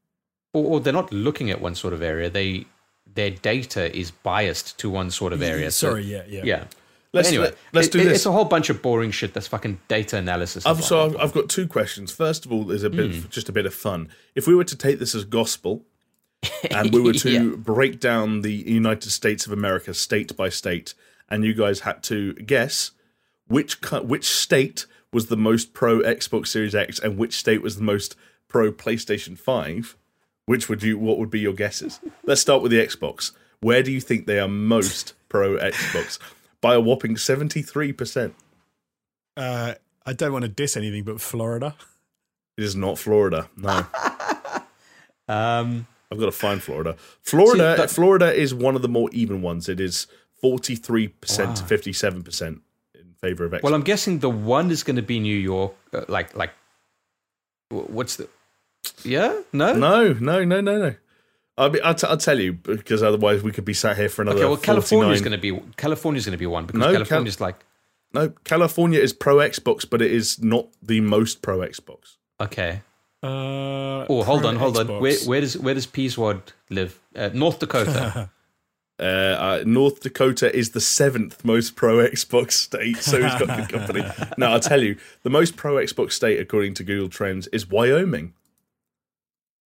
Or, or they're not looking at one sort of area. They their data is biased to one sort of area. So- Sorry, yeah, yeah. Yeah. Let's- anyway, let- let's it- do it- this. It's a whole bunch of boring shit that's fucking data analysis. I've, so. I've, I've got two questions. First of all, there's a bit, Hmm. just a bit of fun. If we were to take this as gospel, and we were to Yeah. break down the United States of America state by state, and you guys had to guess which which state was the most pro Xbox Series X and which state was the most pro PlayStation 5, which would you what would be your guesses? Let's start with the Xbox. Where do you think they are most pro Xbox? By a whopping 73%. Uh, I don't want to diss anything, but Florida. It is not Florida. No. Um, I've got to find Florida. Florida See, but- Florida is one of the more even ones. It is 43% to 57% in favor of Xbox. well, I'm guessing the one is going to be New York. Uh, like, like, what's the? Yeah, no, no, no, no, no, no. I'll, I'll, t- I'll tell you because otherwise we could be sat here for another. Okay, well, California's 49 going to be California's going to be one because No, Cal- California's like No, California is pro Xbox, but it is not the most pro Xbox. okay. Uh, Oh, hold on, hold on. Where, where does where does Peaswad live? Uh, North Dakota. Uh, uh, North Dakota is the seventh most pro Xbox state, so he's got good company. No, I'll tell you, the most pro Xbox state, according to Google Trends, is Wyoming.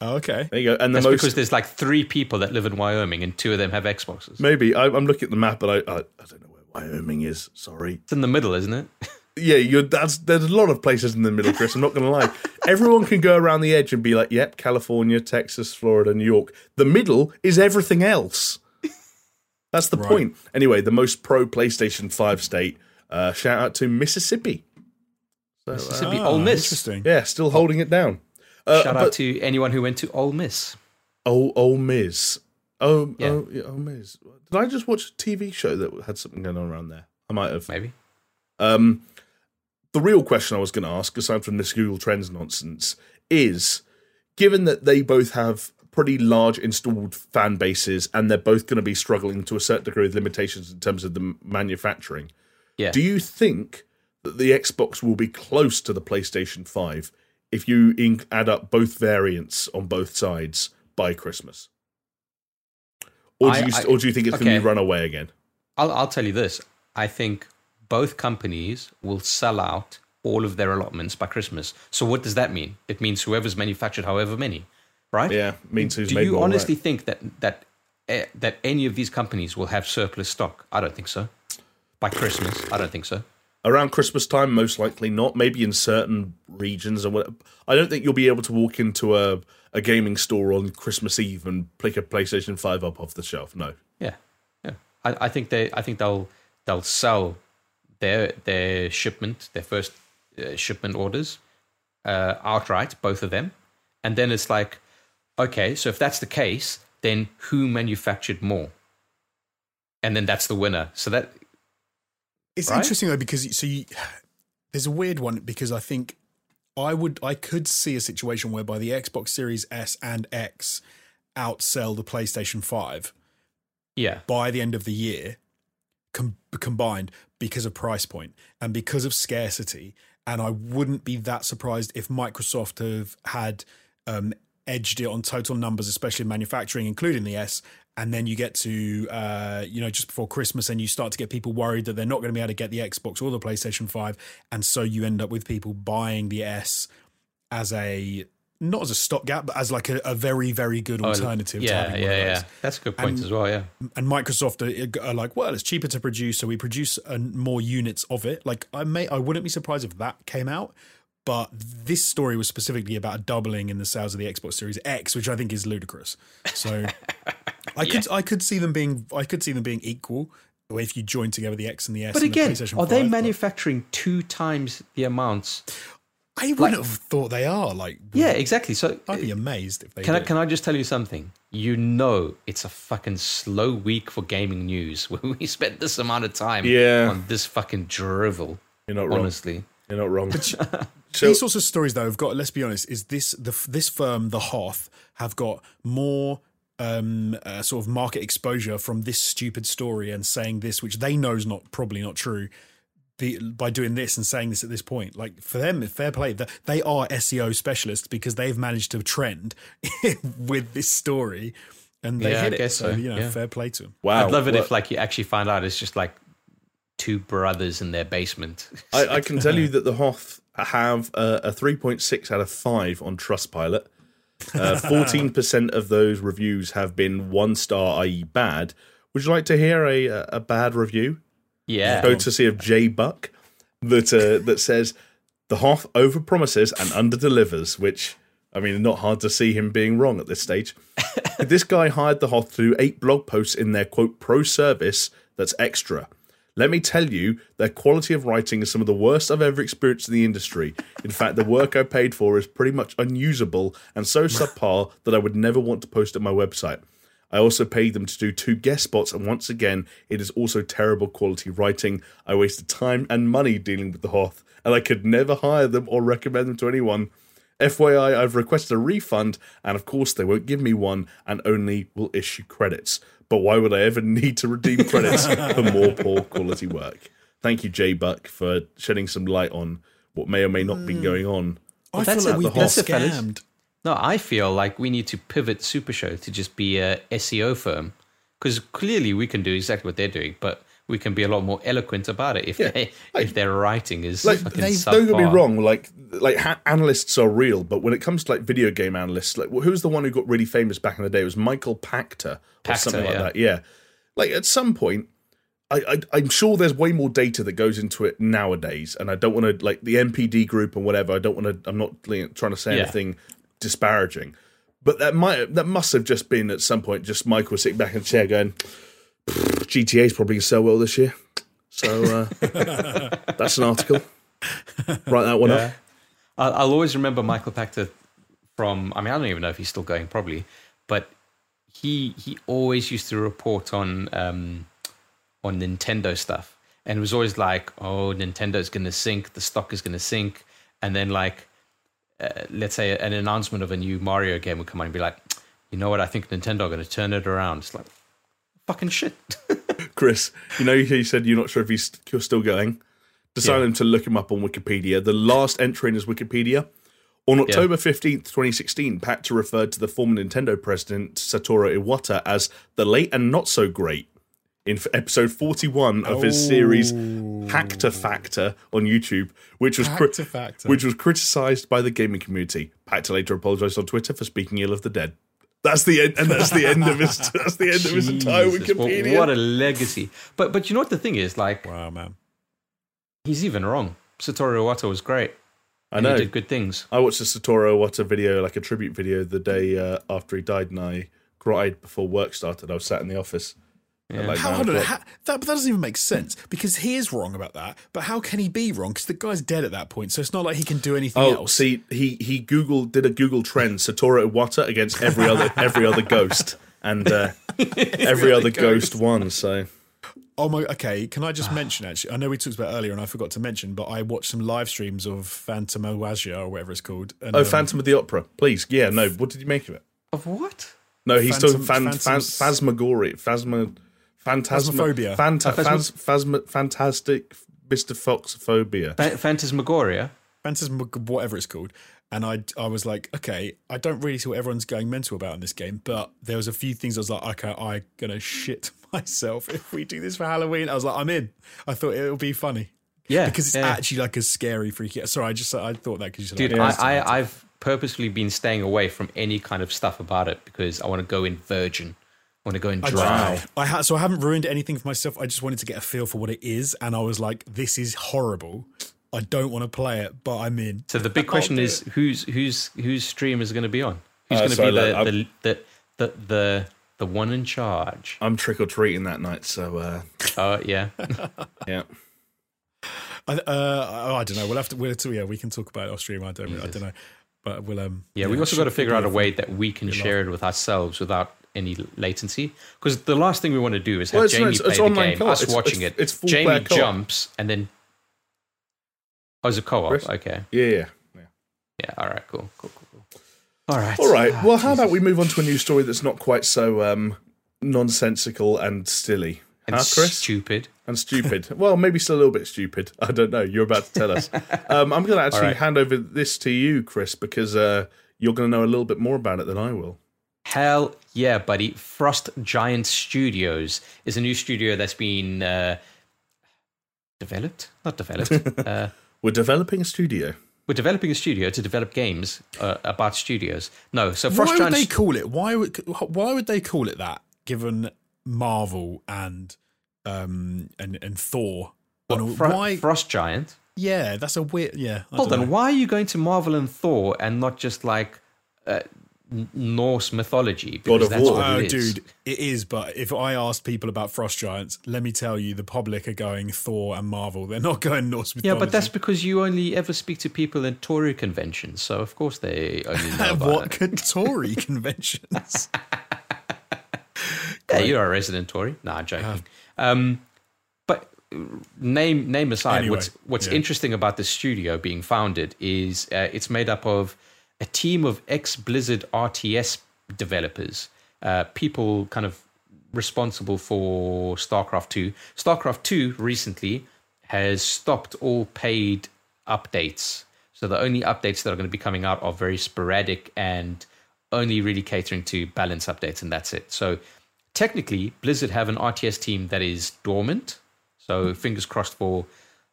Oh, okay. There you go. And the That's most because there's like three people that live in Wyoming, and two of them have Xboxes. maybe I, I'm looking at the map, but I, I I don't know where Wyoming is. Sorry. It's in the middle, isn't it? Yeah, you're, that's there's a lot of places in the middle, Chris. I'm not going to lie. Everyone can go around the edge and be like, "Yep, California, Texas, Florida, New York." The middle is everything else. That's the Right. point. Anyway, the most pro PlayStation Five state. Uh, shout out to Mississippi. So, uh, Mississippi, Ah, Ole Miss. Interesting. yeah, still holding it down. Uh, Shout but- out to anyone who went to Ole Miss. Oh, Ole Miss. Oh, Yeah. oh, yeah, Ole Miss. Did I just watch a TV show that had something going on around there? I might have. Maybe. Um, the real question I was going to ask, aside from this Google Trends nonsense, is given that they both have pretty large installed fan bases and they're both going to be struggling to a certain degree with limitations in terms of the manufacturing, Yeah. do you think that the Xbox will be close to the PlayStation 5 if you in- add up both variants on both sides by Christmas? Or do, I- you, I- or do you think it's going to be run away again? I'll, I'll tell you this. I think both companies will sell out all of their allotments by Christmas. So what does that mean? It means whoever's manufactured however many, right? Yeah, means who's Do you more, right? honestly think that that eh, that any of these companies will have surplus stock? I don't think so. By Christmas, I don't think so. Around Christmas time, most likely not. Maybe in certain regions, and what I don't think you'll be able to walk into a, a gaming store on Christmas Eve and pick a PlayStation Five up off the shelf. No, Yeah, yeah. I, I think they. I think they'll they'll sell their their shipment, their first uh, shipment orders uh, outright, both of them, and then it's like, okay, so if that's the case, then who manufactured more? And then that's the winner. So that It's Right? interesting though because so you, there's a weird one because I think I would I could see a situation whereby the Xbox Series S and X outsell the PlayStation Five yeah, by the end of the year com- combined because of price point and because of scarcity. And I wouldn't be that surprised if Microsoft have had um, edged it on total numbers, especially in manufacturing, including the S. And then you get to, uh, you know, just before Christmas, and you start to get people worried that they're not going to be able to get the Xbox or the PlayStation 5. And so you end up with people buying the S as a, not as a stopgap, but as like a, a very, very good alternative to Oh, yeah, having yeah, yeah. That's a good point And- as well. Yeah, and Microsoft are, are like, well, it's cheaper to produce, so we produce uh, more units of it. Like, I may, I wouldn't be surprised if that came out. But this story was specifically about a doubling in the sales of the Xbox Series X, which I think is ludicrous. So, I could, I could see them being, I could see them being equal if you join together the X and the S. but and the again, PlayStation are they 5, but manufacturing two times the amounts? I wouldn't have thought they are. Like, Yeah, exactly. So I'd be amazed if they. Can I, can I just tell you something? You know, it's a fucking slow week for gaming news when we spent this amount of time Yeah. on this fucking drivel. you're not wrong. Honestly, You're not wrong. so These sorts of stories, though, have got. Let's be honest. Is this the this firm, the Hoth, have got more um, uh, sort of market exposure from this stupid story and saying this, which they know is not probably not true, be, by doing this and saying this at this point. Like for them, fair play. That they are SEO specialists because they've managed to trend with this story, and they Yeah, I hit it. So so, you know, yeah. fair play to them. wow, I'd love it well, if like you actually find out it's just like two brothers in their basement. I, I can tell you that the Hoth have a, a 3.6 out of 5 on Trustpilot. Uh, 14% of those reviews have been one star, i.e., bad. Would you like to hear a, a bad review? yeah, Courtesy of J Buck that uh, that says The Hoth overpromises and underdelivers, which I mean, not hard to see him being wrong at this stage. this guy hired the Hoth to do eight blog posts in their quote pro service that's extra. Let me tell you, their quality of writing is some of the worst I've ever experienced in the industry. In fact, the work I paid for is pretty much unusable and so subpar that I would never want to post at my website. I also paid them to do two guest spots, and once again, it is also terrible quality writing. I wasted time and money dealing with the Hoth, and I could never hire them or recommend them to anyone. FYI, I've requested a refund, and of course, they won't give me one and only will issue credits. But why would I ever need to redeem credits for more poor quality work? Thank you, Jay Buck, for shedding some light on what may or may not be mm. going on. I that's feel like we've been that's fellas. scammed. No, I feel like we need to pivot Super Show to just be a SEO firm because clearly we can do exactly what they're doing, but we can be a lot more eloquent about it if Yeah, they, like- if their writing is like they- don't get me wrong like like ha- analysts are real but when it comes to like video game analysts like who was the one who got really famous back in the day? It was michael pachter or Pachter, something like yeah. that yeah. Like at some point I, I i'm sure there's way more data that goes into it nowadays and i don't want to like the NPD group and whatever i don't want to i'm not trying to say Yeah. anything disparaging. But that might that must have just been at some point just michael sitting back in the chair going gta's probably going to sell well this year so uh, that's an article write that one up I'll, I'll always remember Michael Pachter from. I mean, I don't even know if he's still going, probably, but he he always used to report on um, on Nintendo stuff, and it was always like, "Oh, Nintendo's going to sink, the stock is going to sink," and then like, uh, let's say an announcement of a new Mario game would come on and be like, "You know what? I think Nintendo are going to turn it around." It's like, fucking shit. Chris, you know, you said you're not sure if he's you're still going. Decided him to look him up on Wikipedia. The last entry in his Wikipedia. On October 15th, 2016, Pachter referred to the former Nintendo president Satoru Iwata as the late and not so great in episode 41 of his series oh. Pachter Factor on YouTube, which was cri- which was criticized by the gaming community. Pachter later apologized on Twitter for speaking ill of the dead. That's the end, and that's the end of his. That's the end of his entire Jesus, Wikipedia. What a legacy! But but you know what the thing is? Like, Wow, man. he's even wrong. Satoru Iwata was great. I and know. He did good things. I watched a Satoru Iwata video, like a tribute video, the day uh, after he died, and I cried before work started. I was sat in the office. At like How, nine hold on, how, that, but that doesn't even make sense because he is wrong about that. But how can he be wrong? Because the guy's dead at that point, so it's not like he can do anything Oh, else. see, he he Google did a Google trend Satoru Iwata against every other every other ghost, and uh, every, other ghost. won. So Oh my. Okay, can I just mention actually? I know we talked about it earlier, and I forgot to mention, but I watched some live streams of Phantom Oasia or whatever it's called. And, oh, um, Phantom of the Opera, please. Yeah, no. What did you make of it? Of what? No, he's Phantom- talking fan, fan, Phantom's- phasmagoria, phasma, phantasma, Phasmophobia. phanta, Uh, phasma- phas, fantastic, Mister Foxphobia. Ph- Phantasmagoria. Phantasm, whatever it's called. And I, I was like, okay, I don't really see what everyone's going mental about in this game, but there was a few things I was like, okay, I'm gonna shit myself if we do this for Halloween. I was like, I'm in. I thought it would be funny Yeah, because it's yeah. actually like a scary freaky. Sorry, I just I thought that because you said Dude, like, I, I, I've purposefully been staying away from any kind of stuff about it because I want to go in virgin. I want to go in I, dry. I ha- so I haven't ruined anything for myself. I just wanted to get a feel for what it is, and I was like, "This is horrible. I don't want to play it, but I'm in." So the big question is whose whose whose stream is going to be on? Who's Uh, going to so be look, the, the, the the the the one in charge? I'm trick or treating that night, so uh, Oh yeah, yeah. I, uh, I don't know. We'll have to. We'll, yeah, we can talk about it off stream. I don't. I don't know, but we'll. Um, yeah. we also should got to figure out a way that we can share it with ourselves without any latency. Because the last thing we want to do is have Well, it's- Jamie it's- play it's the game, co-op. us It's- watching it's- it. it's full Jamie co-op. jumps and then. Oh, it's a co-op. Chris? Okay. Yeah, yeah. yeah. Yeah. All right. Cool. Cool. Cool. Cool. All right. All right. Ah, Well, how about we move on to a new story that's not quite so um, nonsensical and silly, And huh, Chris? stupid. and stupid. well, maybe still a little bit stupid. I don't know. You're about to tell us. Um, I'm going to actually right. hand over this to you, Chris, because uh, you're going to know a little bit more about it than I will. Hell yeah, buddy. Frost Giant Studios is a new studio that's been uh, developed? Not developed. uh, We're developing a studio. we're developing a studio to develop games uh, about studios. No, so Frost Why would Giant. they call it? Why would Why would they call it that? Given Marvel and um and and Thor. and Fro- why? Frost Giant. Yeah, that's a weird. Yeah. I Hold on, know. why are you going to Marvel and Thor and not just like uh, Norse mythology? God Because of that's War. what Oh, it is. dude, it is. But if I asked people about Frost Giants, let me tell you, the public are going Thor and Marvel. They're not going Norse Yeah, but that's because you only ever speak to people at Tory conventions, so of course they only know about what it. Tory conventions? Yeah, you're a resident Tory. Nah, I'm joking. Um, but name name aside, Anyway, what's what's yeah. interesting about the studio being founded is uh, it's made up of a team of ex Blizzard RTS developers, uh, people kind of responsible for StarCraft Two. StarCraft Two recently has stopped all paid updates. So the only updates that are going to be coming out are very sporadic and only really catering to balance updates, and that's it. So technically, Blizzard have an RTS team that is dormant. So fingers crossed for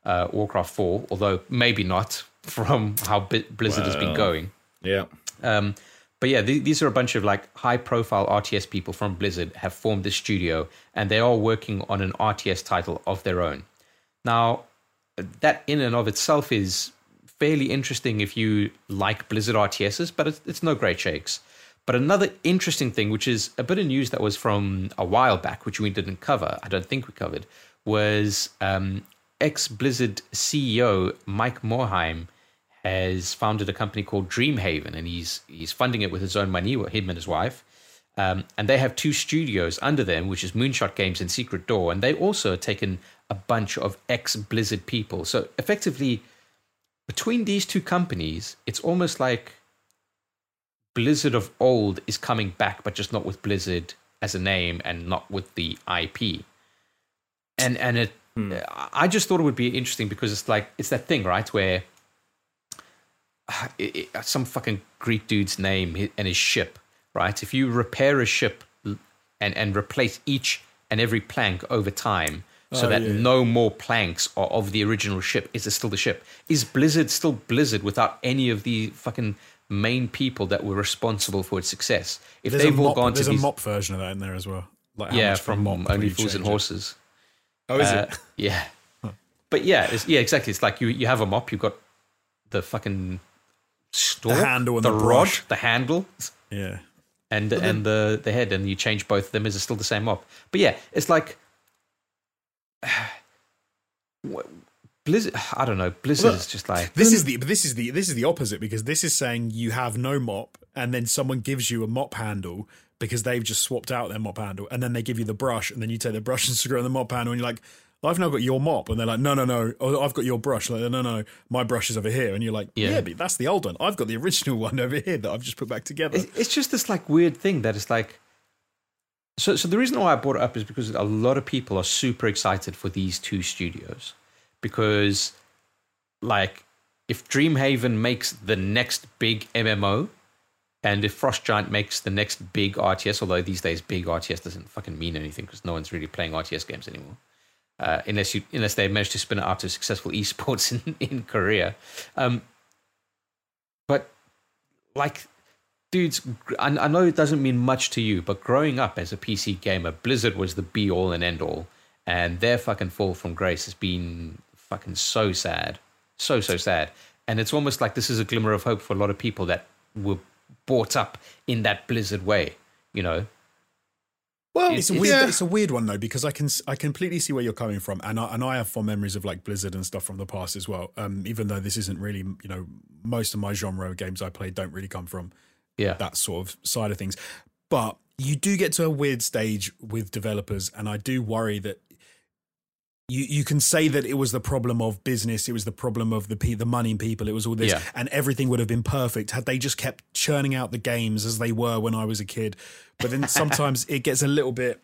uh, Warcraft 4, although maybe not from how Blizzard has been going. Yeah. Um, but yeah, th- these are a bunch of like high profile RTS people from Blizzard have formed this studio and they are working on an RTS title of their own. Now, that in and of itself is fairly interesting if you like Blizzard RTSs, but it's, it's no great shakes. But another interesting thing, which is a bit of news that was from a while back, which we didn't cover, I don't think we covered, was um, ex Blizzard CEO Mike Morhaime has founded a company called Dreamhaven, and he's he's funding it with his own money, him and his wife. Um, and they have two studios under them, which is Moonshot Games and Secret Door, and they also have taken a bunch of ex Blizzard people. So effectively, between these two companies, it's almost like Blizzard of old is coming back, but just not with Blizzard as a name and not with the IP. And and it, I just thought it would be interesting because it's like it's that thing, right, where it, it- some fucking Greek dude's name and his ship, right? If you repair a ship and and replace each and every plank over time, so Oh, that yeah. no more planks are of the original ship, is it still the ship? Is Blizzard still Blizzard without any of the fucking main people that were responsible for its success? If There's, they've all mop, gone to there's a mop version of that in there as well. Like yeah, from Only Fools and it? Horses. Oh, is Uh, it? Yeah. But yeah, it's, yeah, exactly. It's like you, you have a mop, you've got the fucking stalk, handle and the, the rod, brush. the handle, Yeah. and and the the head, and you change both of them. Is it still the same mop? But yeah, it's like Blizzard. I don't know. Blizzard is just like This is the this is the this is the opposite because this is saying you have no mop and then someone gives you a mop handle because they've just swapped out their mop handle and then they give you the brush and then you take the brush and screw it on the mop handle and you're like I've now got your mop and they're like no no no. Oh, I've got your brush. Like no no my brush is over here. And you're like yeah, Yeah. but that's the old one. I've got the original one over here that I've just put back together. It's, it's just this like weird thing that it's like. So, so the reason why I brought it up is because a lot of people are super excited for these two studios because, like, if Dreamhaven makes the next big MMO, and if Frost Giant makes the next big RTS, although these days big RTS doesn't fucking mean anything because no one's really playing RTS games anymore, uh, unless you unless they manage to spin it out to successful esports in in Korea. Um, but like dudes I, I know it doesn't mean much to you but growing up as a pc gamer blizzard was the be all and end all and their fucking fall from grace has been fucking so sad. So so sad. And it's almost like this is a glimmer of hope for a lot of people that were brought up in that blizzard way you know Well, It's a weird. yeah. It's a weird one though because I can I completely see where you're coming from, and I and I have fond memories of like Blizzard and stuff from the past as well. Um, even though this isn't really, you know, most of my genre of games I play don't really come from yeah that sort of side of things. But you do get to a weird stage with developers, and I do worry that you you can say that it was the problem of business, it was the problem of the pe- the money and people, it was all this, Yeah. and everything would have been perfect had they just kept churning out the games as they were when I was a kid. But then sometimes it gets a little bit.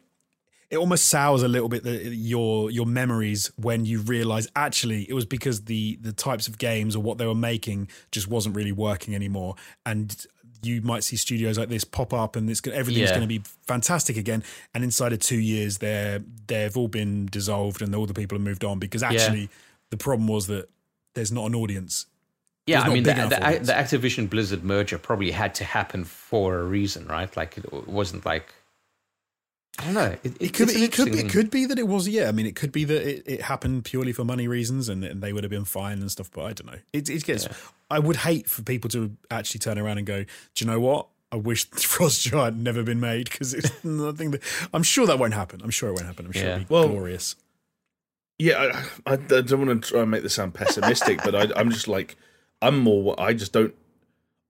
It almost sours a little bit the, your your memories when you realize actually it was because the the types of games or what they were making just wasn't really working anymore, and you might see studios like this pop up and it's everything's Yeah. going to be fantastic again, and inside of two years they're they've all been dissolved and all the people have moved on because actually the problem was that there's not an audience. Yeah, There's I mean, the, the, the Activision Blizzard merger probably had to happen for a reason, right? Like, it wasn't like I don't know. It, It could, be, it could be. It could be that it was. Yeah, I mean, it could be that it, it happened purely for money reasons, and, and they would have been fine and stuff. But I don't know. It, it gets. I would hate for people to actually turn around and go, "Do you know what? I wish Frost Giant never been made because it's nothing that I'm sure that won't happen. I'm sure it won't happen. I'm sure Yeah. it'll be Well- glorious. Yeah, I, I, I don't want to try and make this sound pessimistic, but I, I'm just like, I'm more. I just don't.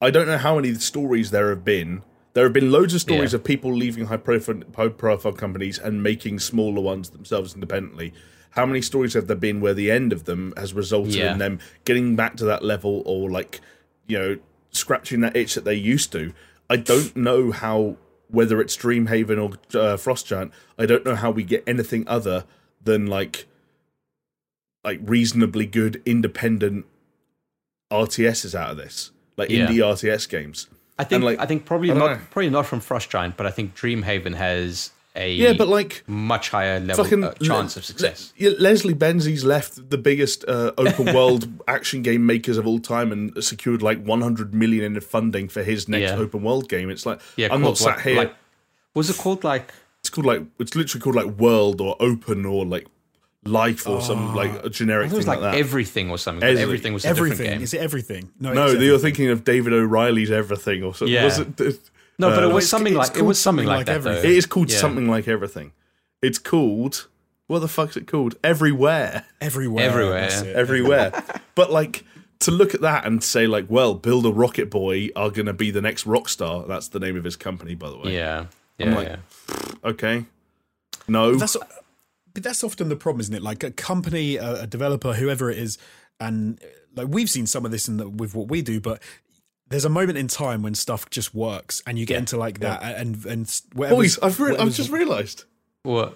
I don't know how many stories there have been. There have been loads of stories Yeah. of people leaving high profile, high profile companies and making smaller ones themselves independently. How many stories have there been where the end of them has resulted Yeah. in them getting back to that level or like, you know, scratching that itch that they used to? I don't know how whether it's Dreamhaven or uh, Frost Giant. I don't know how we get anything other than like like reasonably good independent RTSs out of this, like Yeah. indie RTS games. I think like, I think probably I don't know. probably not from Frost Giant, but I think Dreamhaven has a Yeah, but like much higher level fucking uh, chance of success. Le- yeah, Leslie Benzies left the biggest uh, open world action game makers of all time and secured like 100 million in funding for his next Yeah. open world game. It's like Yeah, I'm not sat what- here. Like, was it called like? it's called like it's literally called like World or Open or like Life or some like a generic thing. It was like, like that. everything or something. but Every- everything was a different Everything game. is it everything? no, it's you're everything. thinking of David O'Reilly's Everything or something. Yeah. Was it, no, but uh, it was something like it was something something like, like that. Though. everything. It is called Yeah. something like everything. It's called what the fuck's it called? Everywhere. everywhere, Everywhere, that's Everywhere. but like to look at that and say like, well, Build a Rocket Boy are gonna be the next rock star. That's the name of his company, by the way. Yeah, yeah, like- yeah. Okay. No. That's but that's often the problem, isn't it? Like a company, a, a developer, whoever it is, and uh, like we've seen some of this in the, with what we do, but there's a moment in time when stuff just works, and you get Yeah. into like that, and and whatever. Boys, I've re- I've just realised. What?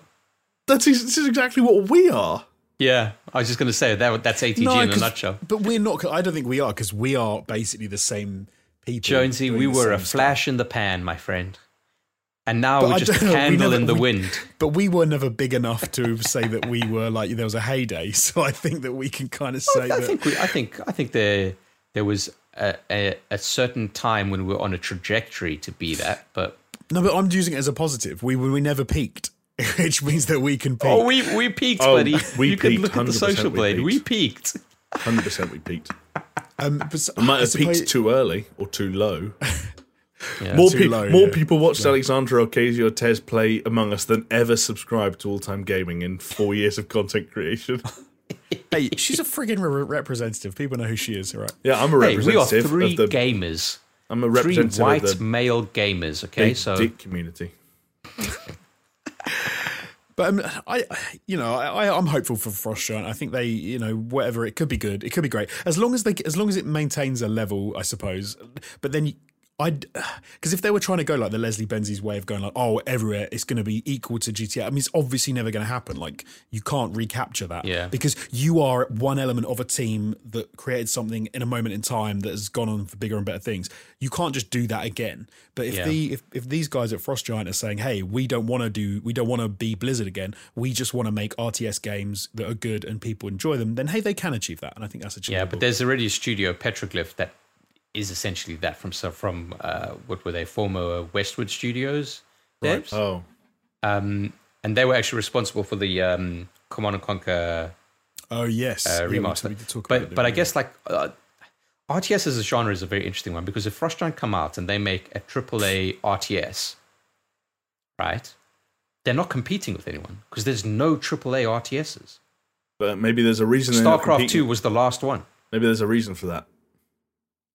That's this is exactly what we are. Yeah, I was just going to say that. That's ATG No, in a nutshell. But we're not. I don't think we are because we are basically the same people. Jonesy, we were a same stuff. flash in the pan, my friend, and now But we're just a don't we candle never- in the we- wind. But we were never big enough to say that we were like there was a heyday. So I think that we can kind of say I that. think we, I think I think there there was a, a, a certain time when we were on a trajectory to be that, but No, but I'm using it as a positive. We we never peaked, which means that we can peak. oh, we we peaked, Oh, buddy. we you can peaked, look at the social blade. We peaked. Hundred percent we peaked. um, but s- We might have suppose- peaked too early or too low. Yeah. More, Too pe- low, more yeah. people watched Alexandra Ocasio Cortez play Among Us than ever subscribed to All Time Gaming in four years of content creation. Hey, she's a friggin' re- representative. People know who she is, right? Yeah, I'm a Hey, we are three of the. gamers, I'm a representative. three white of the male gamers. Okay, big so dick community. But um, I, I- you know, I, I- I'm hopeful for Frost Giant. I think they, you know, whatever it could be good. It could be great as long as they, as long as it maintains a level, I suppose. But then. I, because if they were trying to go like the Leslie Benzies way of going like, oh, everywhere it's going to be equal to GTA. I mean, it's obviously never going to happen. Like, you can't recapture that. Yeah. Because you are one element of a team that created something in a moment in time that has gone on for bigger and better things. You can't just do that again. But if Yeah. the if, if these guys at Frost Giant are saying, hey, we don't want to do, we don't want to be Blizzard again. We just want to make RTS games that are good and people enjoy them. Then hey, they can achieve that, and I think that's achievable. yeah, but there's already a studio, Petroglyph, that is essentially that from so from uh, what were they former Westwood Studios devs, Oh, um, and they were actually responsible for the um, Command and Conquer oh yes, uh, Yeah, remaster. we did talk about but but I guess like uh, RTS as a genre is a very interesting one because if Frost Giant come out and they make a AAA RTS, right? They're not competing with anyone because there's no AAA RTSs. but maybe there's a reason. StarCraft. Two was the last one. Maybe there's a reason for that.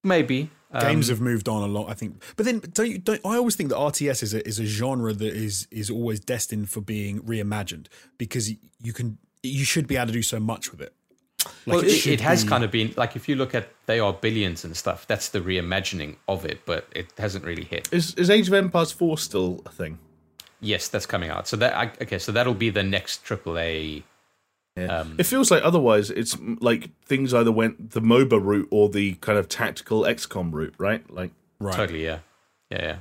Maybe games Um, have moved on a lot, I think. But then, don't you? Don't, I always think that RTS is a, is a genre that is is always destined for being reimagined because you can you should be able to do so much with it. Like, well, it, should it has be- kind of been like if you look at they are billions and stuff. That's the reimagining of it, but it hasn't really hit. Is is Age of Empires four still a thing? Yes, that's coming out. So that I, okay, so that'll be the next AAA. Yeah. Um, it feels like otherwise it's like things either went the MOBA route or the kind of tactical XCOM route, right? Like right. Totally, yeah, yeah, yeah.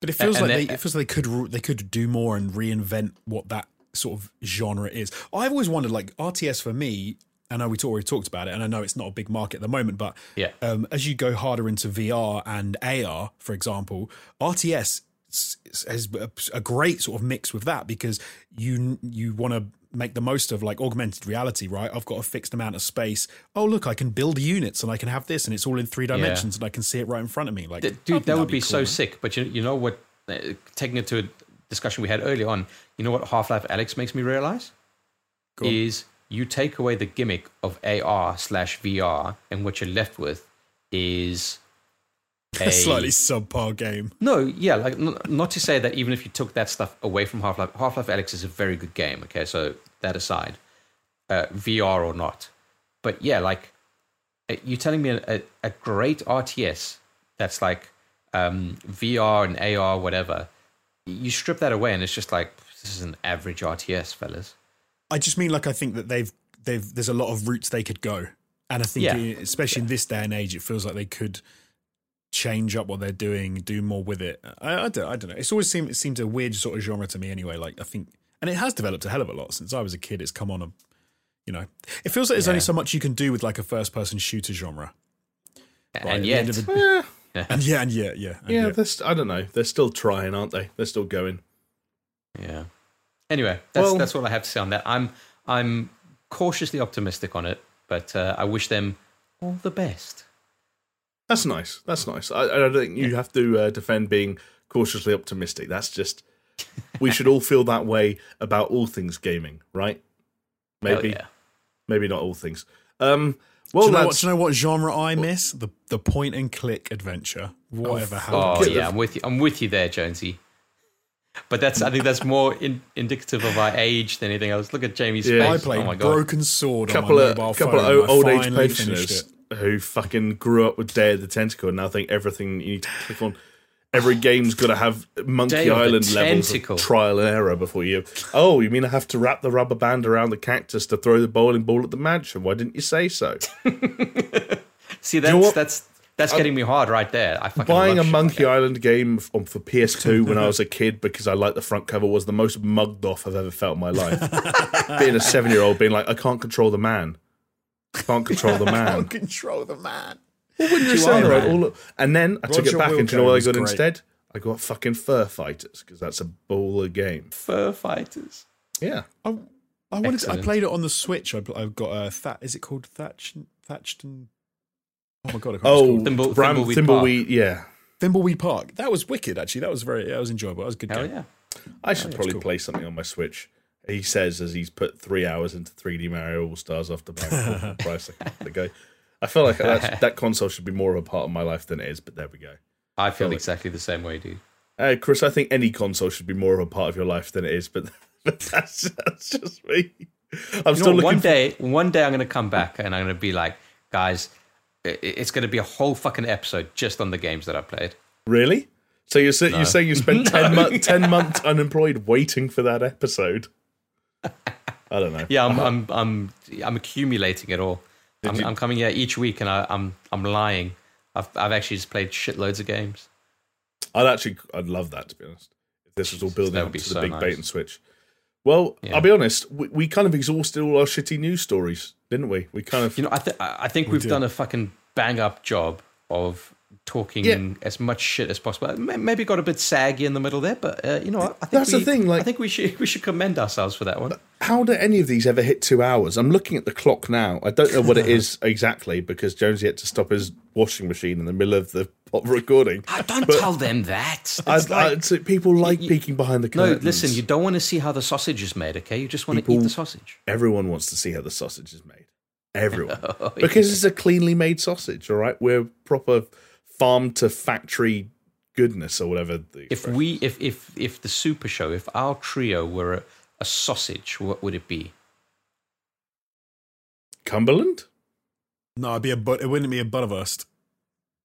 But it feels And like then- they, it feels like they could they could do more and reinvent what that sort of genre is. I've always wondered, like RTS for me. I know we already talked about it, and I know it's not a big market at the moment, but Yeah. um, as you go harder into VR and AR, for example, RTS s- s- has a, a great sort of mix with that because you you want to make the most of like augmented reality, right? I've got a fixed amount of space. Oh, look, I can build units and I can have this, and it's all in three dimensions, and I can see it right in front of me. Like, dude, that would be, cool, so man. sick. But you, you know what? Uh, taking it to a discussion we had earlier on, you know what Half Life Alyx makes me realize Go on. is you take away the gimmick of AR slash VR, and what you're left with is A slightly subpar game. No, yeah, like n- not to say that even if you took that stuff away from Half Life, Half Life Alyx is a very good game. Okay, so that aside, uh, VR or not, but yeah, like uh, you're telling me a, a, a great RTS that's like um, VR and AR, whatever. You strip that away, and it's just like this is an average RTS, fellas. I just mean like I think that they've they've there's a lot of routes they could go, and I think Yeah. especially in this day and age, it feels like they could change up what they're doing, do more with it. I, I don't I don't know. It's always seemed it seemed a weird sort of genre to me anyway. Like I think, and it has developed a hell of a lot since I was a kid. It's come on a, you know, it feels like there's only so much you can do with like a first person shooter genre. Right, and yet, the- Eh, And yeah, and yeah, yeah, and yeah, yeah. they're st- I don't know. They're still trying, aren't they? They're still going. Yeah. Anyway, that's Well- that's all I have to say on that. I'm I'm cautiously optimistic on it, but uh, I wish them all the best. That's nice. That's nice. I, I don't think you have to uh, defend being cautiously optimistic. That's just we should all feel that way about all things gaming, right? Hell Maybe, yeah. maybe not all things. Um, well, do, you know what, do you know what genre I miss? The the point and click adventure. Whatever happened. Oh Get the- yeah, I'm with you. I'm with you there, Jonesy. But that's I think that's more in, indicative of our age than anything else. Look at Jamie's Yeah. face. I played oh my god. Broken Sword couple on my of mobile couple phone. of and old age finally pensioners it. Who fucking grew up with Day of the Tentacle and now think everything you need to click on. Every game's got to have Monkey Day Island levels of trial and error before you. Oh, you mean I have to wrap the rubber band around the cactus to throw the bowling ball at the mansion? Why didn't you say so? See, you that's know that's that's getting me hard right there. I fucking Buying a shit like Monkey. Island game for PS2 when I was a kid because I liked the front cover was the most mugged off I've ever felt in my life. being a seven year old, being like, I can't control the man. Can't control the man. Can't control the man. What would you You say? are, right? All- and then I took it back, and do you know what I got was instead? I got fucking Fur Fighters because that's a baller game. Fur fighters. Yeah, I, I wanted. To, I played it on the Switch. I, I've got a that. Is it called Thatch? Thatched and oh my god! I can't Oh, oh, Thimble- Bram, Thimbleweed Thimbleweed. Yeah, Thimbleweed Park. That was wicked. Actually, that was very. That was enjoyable. That was a good Hell game. yeah. I should that's probably cool. play something on my Switch. He says as he's put three hours into 3D Mario All Stars after buying price like ago. I feel like that's, that console should be more of a part of my life than it is, but there we go. I feel like- exactly the same way, dude. Uh, Chris, I think any console should be more of a part of your life than it is, but, but that's, that's just me. I'm You still know, one for- day, one day I'm going to come back and I'm going to be like, guys, i- i- it's going to be a whole fucking episode just on the games that I played. Really? So you're, say, No. you're saying you spent 10, mo- 10 months unemployed waiting for that episode? I don't know. Yeah, I'm, I'm, I'm, I'm accumulating it all. I'm, you- I'm coming here each week and I, I'm, I'm lying. I've, I've actually just played shitloads of games. I'd actually, I'd love that to be honest. If this was all building up to the big nice. bait and switch. Well, Yeah. I'll be honest. We, we kind of exhausted all our shitty news stories, didn't we? We kind of. You know, I, th- I think we've did. done a fucking bang up job of talking Yeah. as much shit as possible. Maybe got a bit saggy in the middle there, but uh, you know, what? I think That's the we- thing, like- I think we should we should commend ourselves for that one. how do any of these ever hit two hours? I'm looking at the clock now. I don't know what it is exactly because Jonesy had to stop his washing machine in the middle of the recording. Ah, don't But- tell them that. I, I, it's- people like peeking behind the No, listen, you don't want to see how the sausage is made, okay? You just want to eat the sausage. Everyone wants to see how the sausage is made. Everyone. Oh, because it's a cleanly made sausage, all right? We're proper farm to factory goodness or whatever. The if expression we if if if the super show, if our trio were a, a sausage, what would it be? Cumberland? No, it'd be a but. It wouldn't be a butterwurst.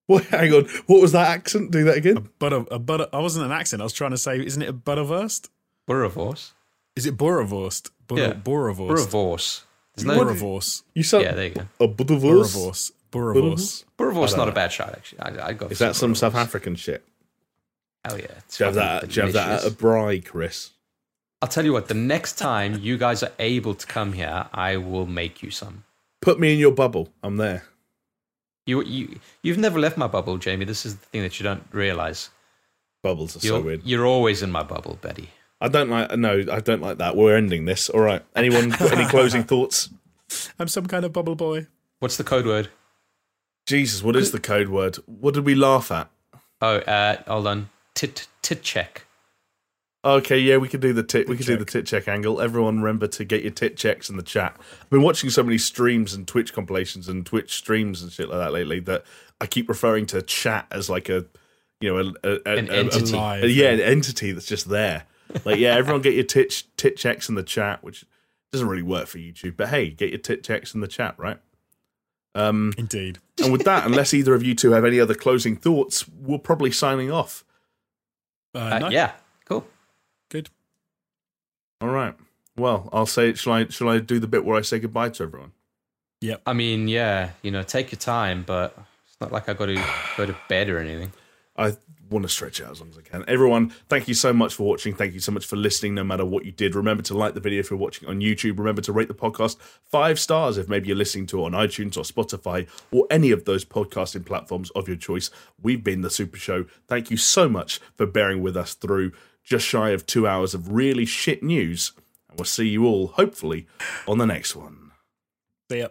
What, hang on. What was that accent? Do that A again. butter. A butter. I wasn't an accent. I was trying to say, isn't it a butterwurst? Burrowurst. Is it Boerewurst? Bur- Yeah. Boerewurst. Burrowurst. There's no Boerewurst. You sound Yeah, there you go. a Butterwurst? Boerewurst. Boerewurst. Burrowurst not don't a bad shot actually. I, I'd go. Is that some Burrowurst. South African shit? Hell yeah! It's Do you have that? Do you have that at a delicious. braai, Chris? I'll tell you what. The next time you guys are able to come here, I will make you some. Put me in your bubble. I'm there. You you you've never left my bubble, Jamie. This is the thing that you don't realize. Bubbles are so You're, weird. you're always in my bubble, Betty. I don't like. No, I don't like that. We're ending this. All right. Anyone got any closing thoughts? I'm some kind of bubble boy. What's the code word? Jesus, what is the code word? What did we laugh at? Oh, uh, hold on. Tit tit check. Okay, yeah, we could do the tit. We Tit could do the tit check angle. Everyone, remember to get your tit checks in the chat. I've been watching so many streams and Twitch compilations and Twitch streams and shit like that lately that I keep referring to chat as like a, you know, a, a, a- An a- entity. a- Live. yeah, an entity that's just there. Like, yeah, everyone get your tit tit checks in the chat, which doesn't really work for YouTube, but hey, get your tit checks in the chat, right? Um, Indeed. and with that, unless either of you two have any other closing thoughts, we're probably signing off. Uh, Uh, no, Yeah, cool. Good. All right. Well, I'll say. Shall I? Shall I do the bit where I say goodbye to everyone? Yep. I mean, yeah, you know, take your time, but it's not like I got to go to bed or anything. I want to stretch out as long as I can. Everyone, thank you so much for watching. Thank you so much for listening, no matter what you did. Remember to like the video if you're watching on YouTube. Remember to rate the podcast five stars if maybe you're listening to it on iTunes or Spotify or any of those podcasting platforms of your choice. We've been The Super Show. Thank you so much for bearing with us through just shy of two hours of really shit news. And we'll see you all, hopefully, on the next one. See ya.